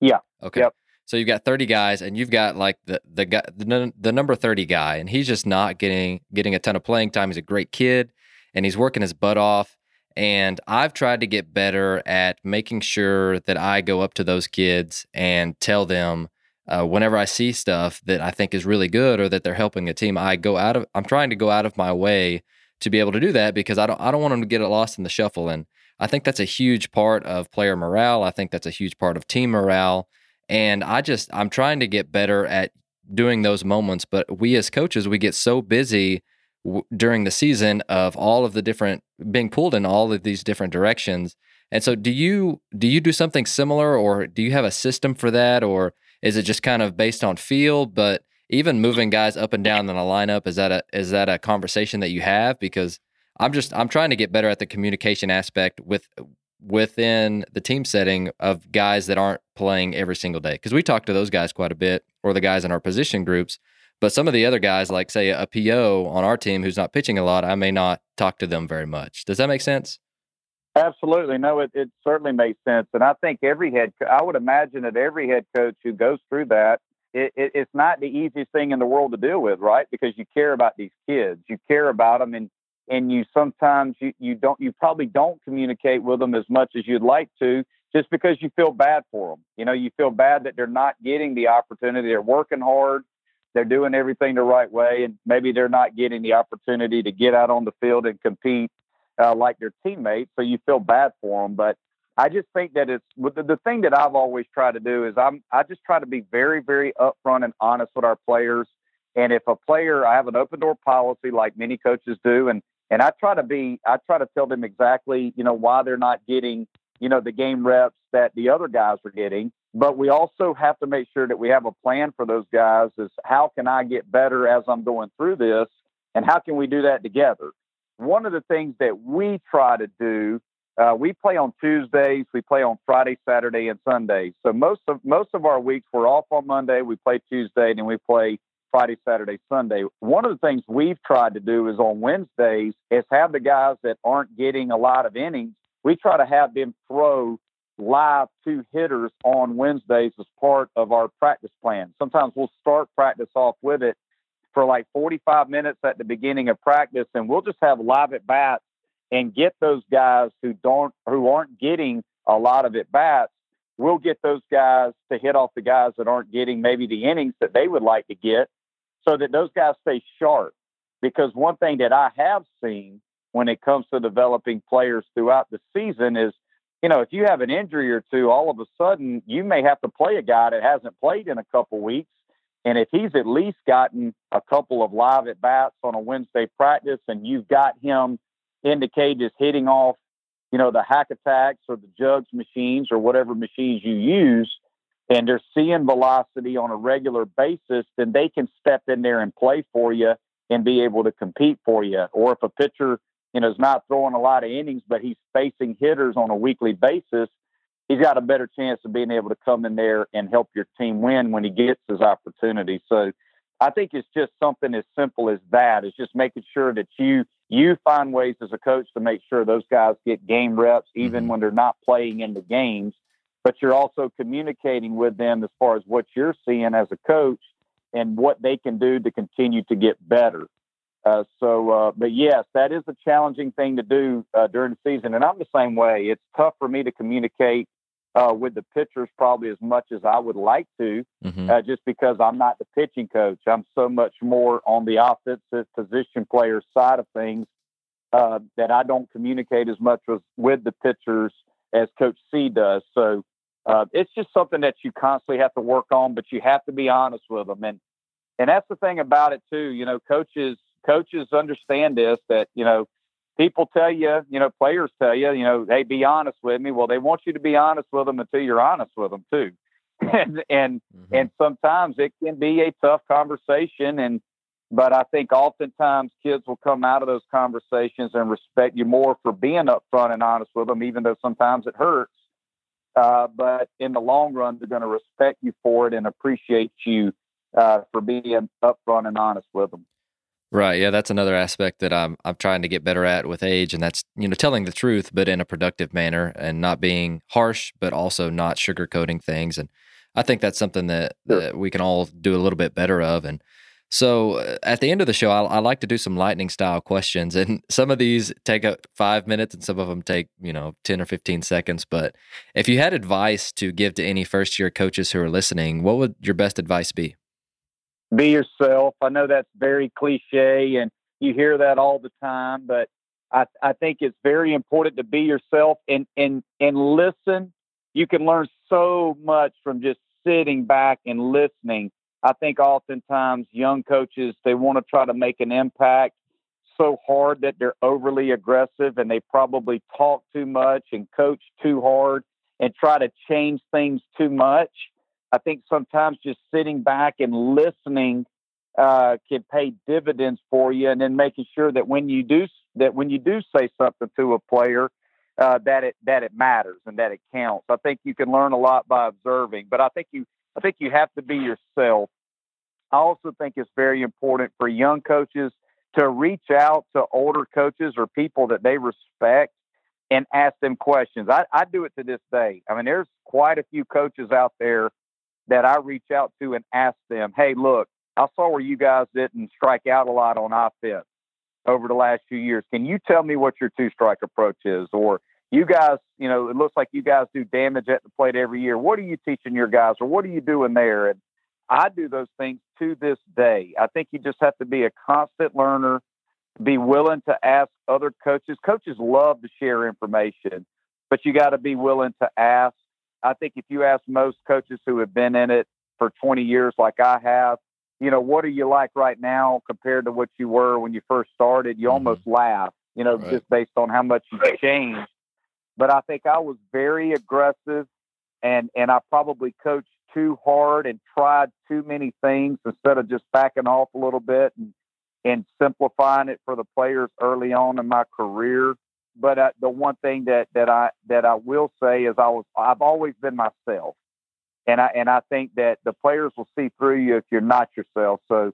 Yeah. Okay. Yep. So you've got 30 guys and you've got like the the guy the, the number 30 guy and he's just not getting getting a ton of playing time. He's a great kid and he's working his butt off and I've tried to get better at making sure that I go up to those kids and tell them uh, whenever I see stuff that I think is really good or that they're helping a team, I go out of, I'm trying to go out of my way to be able to do that because I don't, I don't want them to get lost in the shuffle. And I think that's a huge part of player morale. I think that's a huge part of team morale. And I just, I'm trying to get better at doing those moments. But we as coaches, we get so busy w- during the season of all of the different being pulled in all of these different directions. And so do you do you do something similar or do you have a system for that? Or is it just kind of based on feel but even moving guys up and down in a lineup is that a is that a conversation that you have? Because I'm just I'm trying to get better at the communication aspect with within the team setting of guys that aren't playing every single day. Because we talk to those guys quite a bit or the guys in our position groups but some of the other guys, like say a PO on our team who's not pitching a lot, I may not talk to them very much. Does that make sense? Absolutely. No, it, it certainly makes sense. And I think every head, I would imagine that every head coach who goes through that, it, it, it's not the easiest thing in the world to deal with, right? Because you care about these kids, you care about them, and and you sometimes you, you don't you probably don't communicate with them as much as you'd like to just because you feel bad for them. You know, you feel bad that they're not getting the opportunity. They're working hard, they're doing everything the right way, and maybe they're not getting the opportunity to get out on the field and compete uh, like their teammates. So you feel bad for them. But I just think that it's the, the thing that I've always tried to do is I'm I just try to be very very upfront and honest with our players. And if a player, I have an open door policy like many coaches do, and and I try to be I try to tell them exactly you know why they're not getting you know the game reps that the other guys are getting. But we also have to make sure that we have a plan for those guys. Is how can I get better as I'm going through this, and how can we do that together? One of the things that we try to do uh, we play on Tuesdays, we play on Friday, Saturday, and Sunday. So most of most of our weeks we're off on Monday, we play Tuesday, and then we play Friday, Saturday, Sunday. One of the things we've tried to do is on Wednesdays is have the guys that aren't getting a lot of innings. We try to have them throw live two hitters on Wednesdays as part of our practice plan. Sometimes we'll start practice off with it for like 45 minutes at the beginning of practice, and we'll just have live at bats and get those guys who don't who aren't getting a lot of at bats. We'll get those guys to hit off the guys that aren't getting maybe the innings that they would like to get, so that those guys stay sharp. Because one thing that I have seen when it comes to developing players throughout the season is, you know, if you have an injury or two, all of a sudden you may have to play a guy that hasn't played in a couple weeks. And if he's at least gotten a couple of live at bats on a Wednesday practice and you've got him indicate is hitting off, you know, the hack attacks or the jugs machines or whatever machines you use, and they're seeing velocity on a regular basis, then they can step in there and play for you and be able to compete for you. Or if a pitcher, you know, is not throwing a lot of innings, but he's facing hitters on a weekly basis, he's got a better chance of being able to come in there and help your team win when he gets his opportunity. So I think it's just something as simple as that. It's just making sure that you you find ways as a coach to make sure those guys get game reps, even mm-hmm. when they're not playing in the games. But you're also communicating with them as far as what you're seeing as a coach and what they can do to continue to get better. Uh, so, uh, but yes, that is a challenging thing to do uh, during the season, and I'm the same way. It's tough for me to communicate uh, with the pitchers probably as much as I would like to, mm-hmm. uh, just because I'm not the pitching coach. I'm so much more on the offensive position player side of things uh, that I don't communicate as much with, with the pitchers as Coach See does. So uh, it's just something that you constantly have to work on, but you have to be honest with them. And and that's the thing about it too. You know, coaches coaches understand this that you know people tell you, you know, players tell you, you know, hey, be honest with me. Well, they want you to be honest with them until you're honest with them too. (laughs) and and mm-hmm. and sometimes it can be a tough conversation and but I think oftentimes kids will come out of those conversations and respect you more for being upfront and honest with them, even though sometimes it hurts. Uh, but in the long run, they're going to respect you for it and appreciate you uh, for being upfront and honest with them. Right. Yeah, that's another aspect that I'm I'm trying to get better at with age, and that's you know telling the truth, but in a productive manner, and not being harsh, but also not sugarcoating things. And I think that's something that, sure. that we can all do a little bit better of. And so uh, at the end of the show, I, I like to do some lightning style questions, (laughs) and some of these take up five minutes, and some of them take you know ten or fifteen seconds. But if you had advice to give to any first year coaches who are listening, what would your best advice be? Be yourself. I know that's very cliche and you hear that all the time, but I, I think it's very important to be yourself and, and, and listen. You can learn so much from just sitting back and listening. I think oftentimes young coaches, they want to try to make an impact so hard that they're overly aggressive and they probably talk too much and coach too hard and try to change things too much. I think sometimes just sitting back and listening uh, can pay dividends for you, and then making sure that when you do that when you do say something to a player, uh, that it that it matters and that it counts. I think you can learn a lot by observing, but I think you I think you have to be yourself. I also think it's very important for young coaches to reach out to older coaches or people that they respect and ask them questions. I, I do it to this day. I mean, there's quite a few coaches out there that I reach out to and ask them, hey, look, I saw where you guys didn't strike out a lot on offense over the last few years. Can you tell me what your two strike approach is? Or, you guys, you know, it looks like you guys do damage at the plate every year. What are you teaching your guys, or what are you doing there? And I do those things to this day. I think you just have to be a constant learner, be willing to ask other coaches. Coaches love to share information, but you got to be willing to ask. I think if you ask most coaches who have been in it for 20 years, like I have, you know, what are you like right now compared to what you were when you first started? You mm-hmm. almost laugh, you know, right. just based on how much you've changed. But I think I was very aggressive and, and I probably coached too hard and tried too many things instead of just backing off a little bit and, and simplifying it for the players early on in my career. But uh, the one thing that, that I that I will say is I was I've always been myself, and I and I think that the players will see through you if you're not yourself. So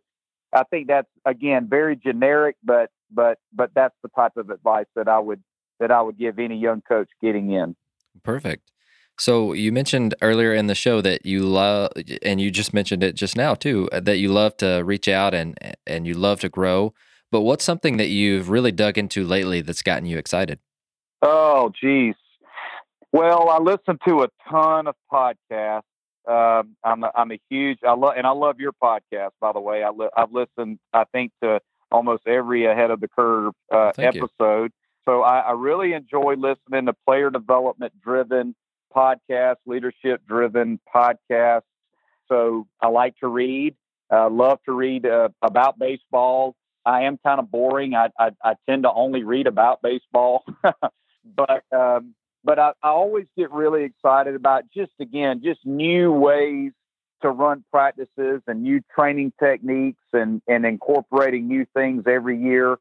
I think that's again very generic, but but but that's the type of advice that I would that I would give any young coach getting in. Perfect. So you mentioned earlier in the show that you love, and you just mentioned it just now too, that you love to reach out and and you love to grow. But what's something that you've really dug into lately that's gotten you excited? Oh, geez. Well, I listen to a ton of podcasts. Um, I'm a, I'm a huge I love and I love your podcast by the way. I li- I've listened I think to almost every ahead of the curve uh, episode. You. So I, I really enjoy listening to player development driven podcasts, leadership driven podcasts. So I like to read, uh, love to read uh, about baseball. I am kind of boring. I, I, I, tend to only read about baseball, (laughs) but um, but I, I always get really excited about just again just new ways to run practices and new training techniques and and incorporating new things every year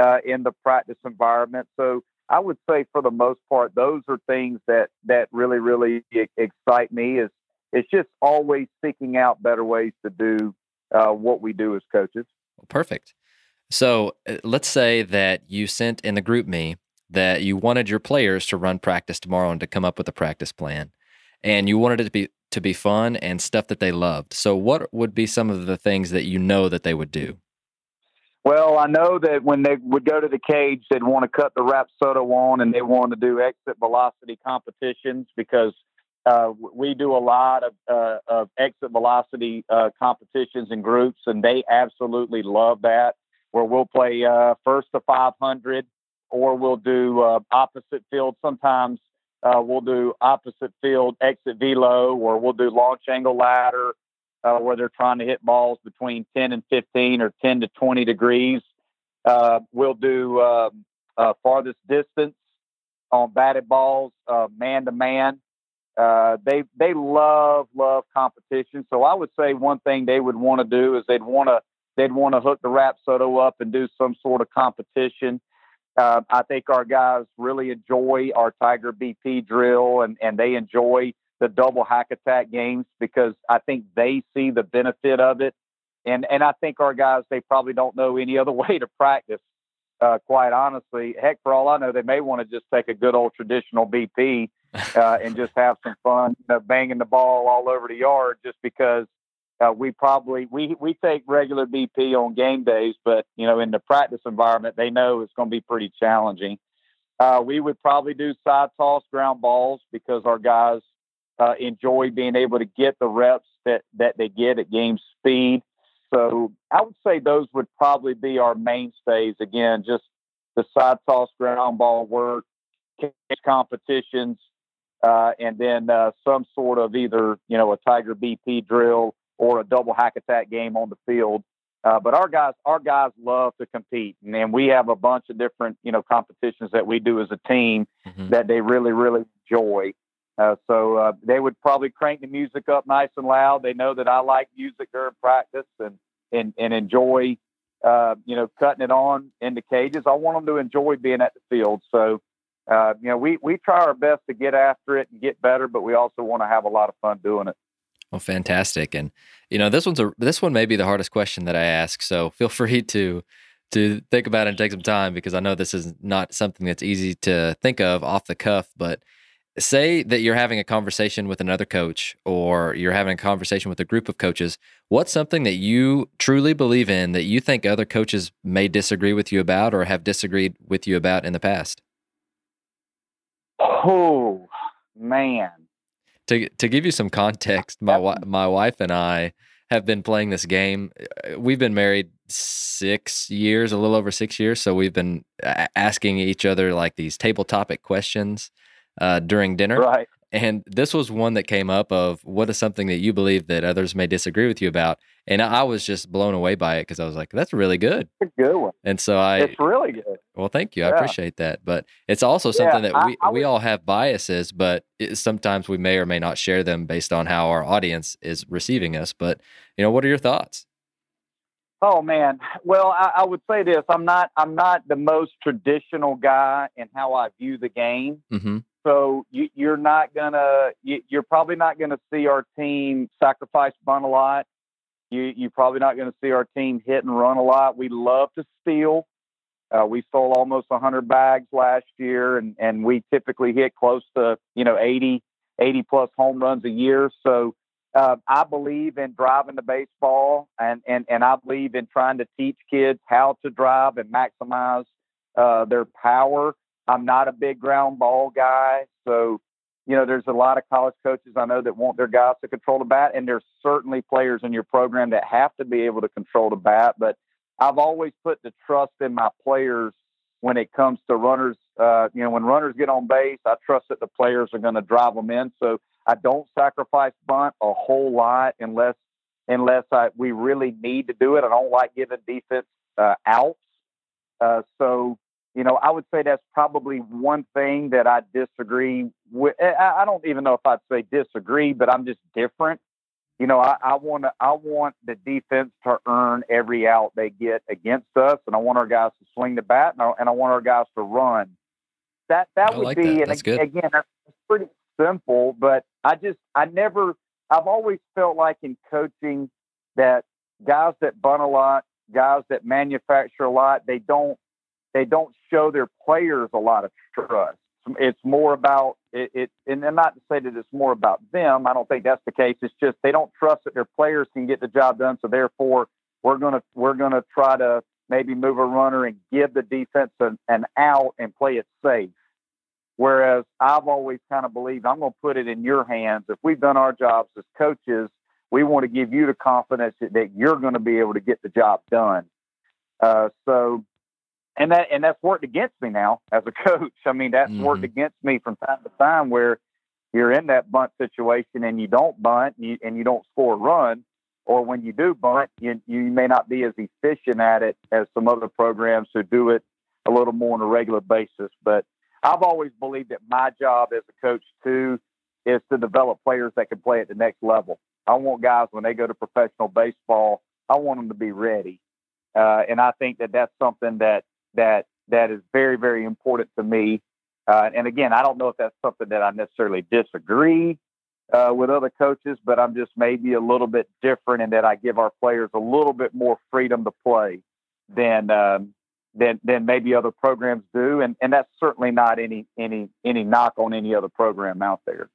uh, in the practice environment. So I would say for the most part, those are things that that really really excite me. Is it's just always seeking out better ways to do uh, what we do as coaches. Perfect. So uh, let's say that you sent in the GroupMe that you wanted your players to run practice tomorrow and to come up with a practice plan, and you wanted it to be to be fun and stuff that they loved. So what would be some of the things that you know that they would do? Well, I know that when they would go to the cage, they'd want to cut the Rapsodo on and they want to do exit velocity competitions because uh, we do a lot of, uh, of exit velocity uh, competitions and groups, and they absolutely love that. Where we'll play uh, first to 500, or we'll do uh, opposite field. Sometimes uh, we'll do opposite field exit velo, or we'll do launch angle ladder, uh, where they're trying to hit balls between 10 and 15 or 10 to 20 degrees. Uh, we'll do um, uh, farthest distance on batted balls, man to man. They they love love competition. So I would say one thing they would want to do is they'd want to they'd want to hook the Rapsodo up and do some sort of competition. Uh, I think our guys really enjoy our Tiger BP drill and, and they enjoy the double hack attack games because I think they see the benefit of it. And and I think our guys they probably don't know any other (laughs) way to practice. Uh, quite honestly, heck, for all I know, they may want to just take a good old traditional BP uh, and just have some fun, you know, banging the ball all over the yard. Just because uh, we probably we we take regular BP on game days, but you know, in the practice environment, they know it's going to be pretty challenging. Uh, we would probably do side toss ground balls because our guys uh, enjoy being able to get the reps that, that they get at game speed. So I would say those would probably be our mainstays. Again, just the side toss ground ball work, catch competitions, uh, and then uh, some sort of either you know a Tiger BP drill or a double hack attack game on the field. Uh, but our guys, our guys love to compete, and, and we have a bunch of different you know competitions that we do as a team mm-hmm. that they really really enjoy. Uh, so uh, they would probably crank the music up nice and loud. They know that I like music during practice and and, and enjoy, uh, you know, cutting it on in the cages. I want them to enjoy being at the field. So, uh, you know, we we try our best to get after it and get better, but we also want to have a lot of fun doing it. Well, fantastic, and you know, this one's a this one may be the hardest question that I ask. So feel (laughs) free to to think about it and take some time because I know this is not something that's easy to think of off the cuff, but say that you're having a conversation with another coach or you're having a conversation with a group of coaches what's something that you truly believe in that you think other coaches may disagree with you about or have disagreed with you about in the past Oh man. To to give you some context, my wi- my wife and I have been playing this game. We've been married six years, a little over six years. So we've been asking each other like these table topic questions uh, during dinner. Right. And this was one that came up of what is something that you believe that others may disagree with you about. And I was just blown away by it because I was like, that's really good. It's a good one. And so I, it's really good. Well, thank you. I appreciate that. But it's also something yeah, that we, I, I we all have biases, but it, sometimes we may or may not share them based on how our audience is receiving us. But, you know, what are your thoughts? Oh man. Well, I, I, would say this: I'm not I'm not the most traditional guy in how I view the game. Mm-hmm. So you, are not gonna you, you're probably not gonna see our team sacrifice bunt a lot. You you're probably not gonna see our team hit and run a lot. We love to steal. Uh, we sold almost 100 bags last year, and and we typically hit close to you know 80 80 plus home runs a year. So uh, I believe in driving the baseball, and, and, and I believe in trying to teach kids how to drive and maximize uh, their power. I'm not a big ground ball guy, so you know there's a lot of college coaches I know that want their guys to control the bat, and there's certainly players in your program that have to be able to control the bat. But I've always put the trust in my players when it comes to runners. Uh, you know, when runners get on base, I trust that the players are going to drive them in. So I don't sacrifice bunt a whole lot unless unless I, we really need to do it. I don't like giving defense uh, outs. Uh, so, you know, I would say that's probably one thing that I disagree with. Eh, I, I don't even know if I'd say disagree, but I'm just different. You know, I, want to, I want the defense to earn every out they get against us, and I want our guys to swing the bat, and I, and I want our guys to run. That that I would like be, that. and that's again, good. that's pretty simple, but I just, I never, I've always felt like in coaching that guys that bunt a lot, guys that manufacture a lot, they don't, they don't show their players a lot of trust. It's more about it, it and not to say that it's more about them. I don't think that's the case. It's just they don't trust that their players can get the job done. So therefore, we're gonna we're gonna try to maybe move a runner and give the defense an, an out and play it safe. Whereas I've always kind of believed I'm going to put it in your hands. If we've done our jobs as coaches, we want to give you the confidence that, that you're going to be able to get the job done. Uh, so, and that and that's worked against me now as a (laughs) coach. I mean, that's mm-hmm. worked against me from time to time where you're in that bunt situation and you don't bunt and you, and you don't score a run, or when you do bunt, you you may not be as efficient at it as some other programs who do it a little more on a regular basis. But I've always believed that my job as a coach too is to develop players that can play at the next level. I want guys when they go to professional baseball, I want them to be ready, uh, and I think that that's something that that that is very very important to me. Uh, and again, I don't know if that's something that I necessarily disagree uh, with other coaches, but I'm just maybe a little bit different in that I give our players a little bit more freedom to play than um, than than maybe other programs do, and and that's certainly not any any any knock on any other program out there.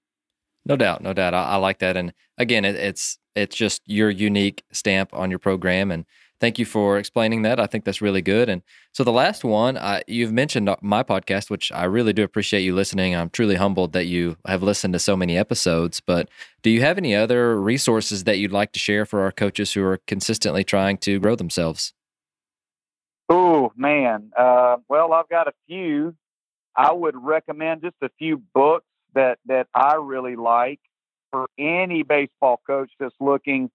No doubt, no doubt. I, I like that, and again, it, it's it's just your unique stamp on your program, and thank you for explaining that. I think that's really good. And so the last one, I, you've mentioned my podcast, which I really do appreciate you listening. I'm truly humbled that you have listened to so many episodes. But do you have any other resources that you'd like to share for our coaches who are consistently trying to grow themselves? Oh man, uh, well, I've got a few. I would recommend just a few books that that I really like for any baseball coach that's looking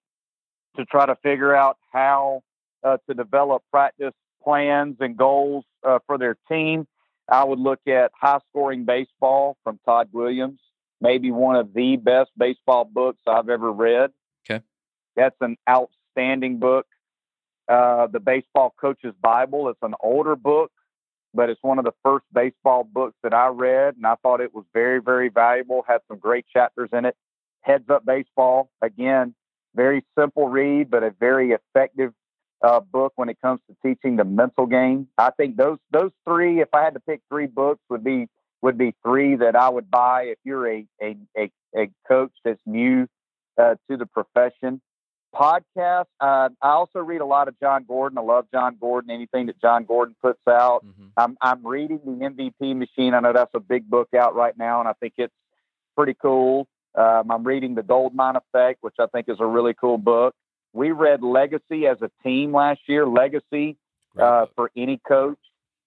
to try to figure out how uh, to develop practice plans and goals uh, for their team. I would look at High Scoring Baseball from Todd Williams, maybe one of the best baseball books I've ever read. Okay. That's an outstanding book. Uh, the Baseball Coach's Bible. It's an older book, but it's one of the first baseball books that I read, and I thought it was very, very valuable. Had some great chapters in it. Heads Up Baseball, again, very simple read, but a very effective uh, book when it comes to teaching the mental game. I think those those three, if I had to pick three books, would be would be three that I would buy if you're a a a, a coach that's new uh, to the profession. podcast, uh, I also read a lot of Jon Gordon. I love Jon Gordon. Anything that Jon Gordon puts out, mm-hmm. I'm I'm reading the MVP Machine. I know that's a big book out right now, and I think it's pretty cool. Um, I'm reading The Goldmine Effect, which I think is a really cool book. We read Legacy as a team last year. Legacy uh, for any coach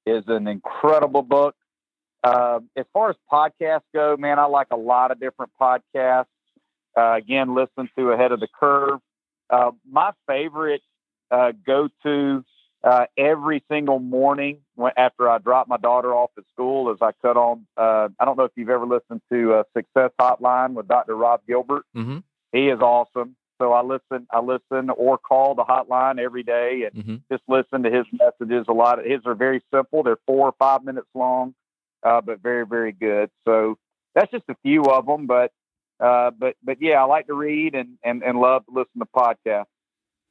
is an incredible book. Uh, as far as podcasts go, man, I like a lot of different podcasts. Uh, again, listen to Ahead of the Curve. Uh, my favorite uh, go to uh, every single morning after I drop my daughter off at school is I cut on. I don't know if you've ever listened to Success Hotline with Dr. Rob Gilbert. Mm-hmm. He is awesome. So I listen, I listen or call the hotline every day and mm-hmm. just listen to his messages. A lot of his are very simple. They're four or five minutes long, uh, but very, very good. So that's just a few of them, but, uh, but, but yeah, I like to read and, and, and love to listen to podcasts.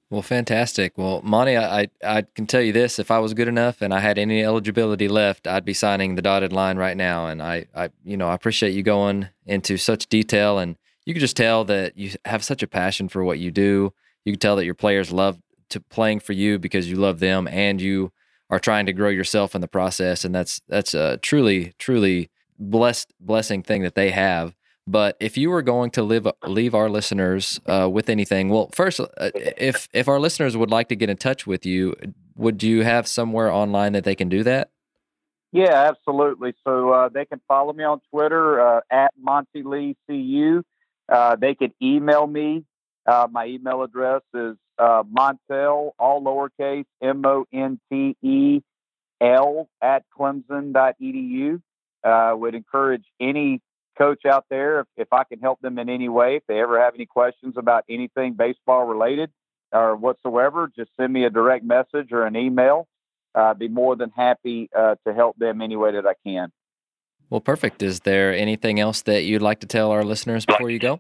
Well, fantastic. Well, Monte, I, I can tell you this: if I was good enough and I had any eligibility left, I'd be signing the dotted line right now. And I, I, you know, I appreciate you going into such detail and you can just tell that you have such a passion for what you do. You can tell that your players love to playing for you because you love them and you are trying to grow yourself in the process. And that's that's a truly, truly blessed blessing thing that they have. But if you were going to live, leave our listeners uh, with anything, well, first, uh, if if our listeners would like to get in touch with you, would you have somewhere online that they can do that? Yeah, absolutely. So uh, they can follow me on Twitter uh, at Monte Lee CU. Uh, they could email me. Uh, my email address is uh, Montel, all lowercase, M O N T E L at clemson.edu. Uh, would encourage any coach out there if, if I can help them in any way. If they ever have any questions about anything baseball related or whatsoever, just send me a direct message or an email. I'd be more than happy uh, to help them any way that I can. Well, perfect. Is there anything else that you'd like to tell our listeners before you go?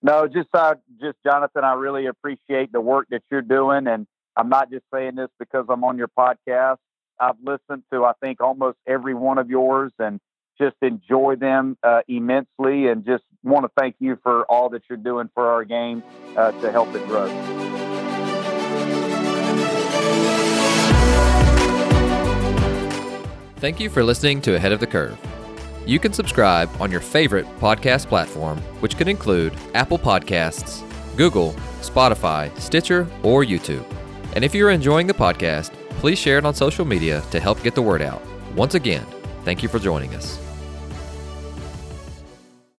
No, just uh, just Jonathan. I really appreciate the work that you're doing, and I'm not just saying this because I'm on your podcast. I've listened to I think almost every one of yours, and just enjoy them uh, immensely, and just want to thank you for all that you're doing for our game uh, to help it grow. Thank you for listening to Ahead of the Curve. You can subscribe on your favorite podcast platform, which could include Apple Podcasts, Google, Spotify, Stitcher, or YouTube. And if you're enjoying the podcast, please share it on social media to help get the word out. Once again, thank you for joining us.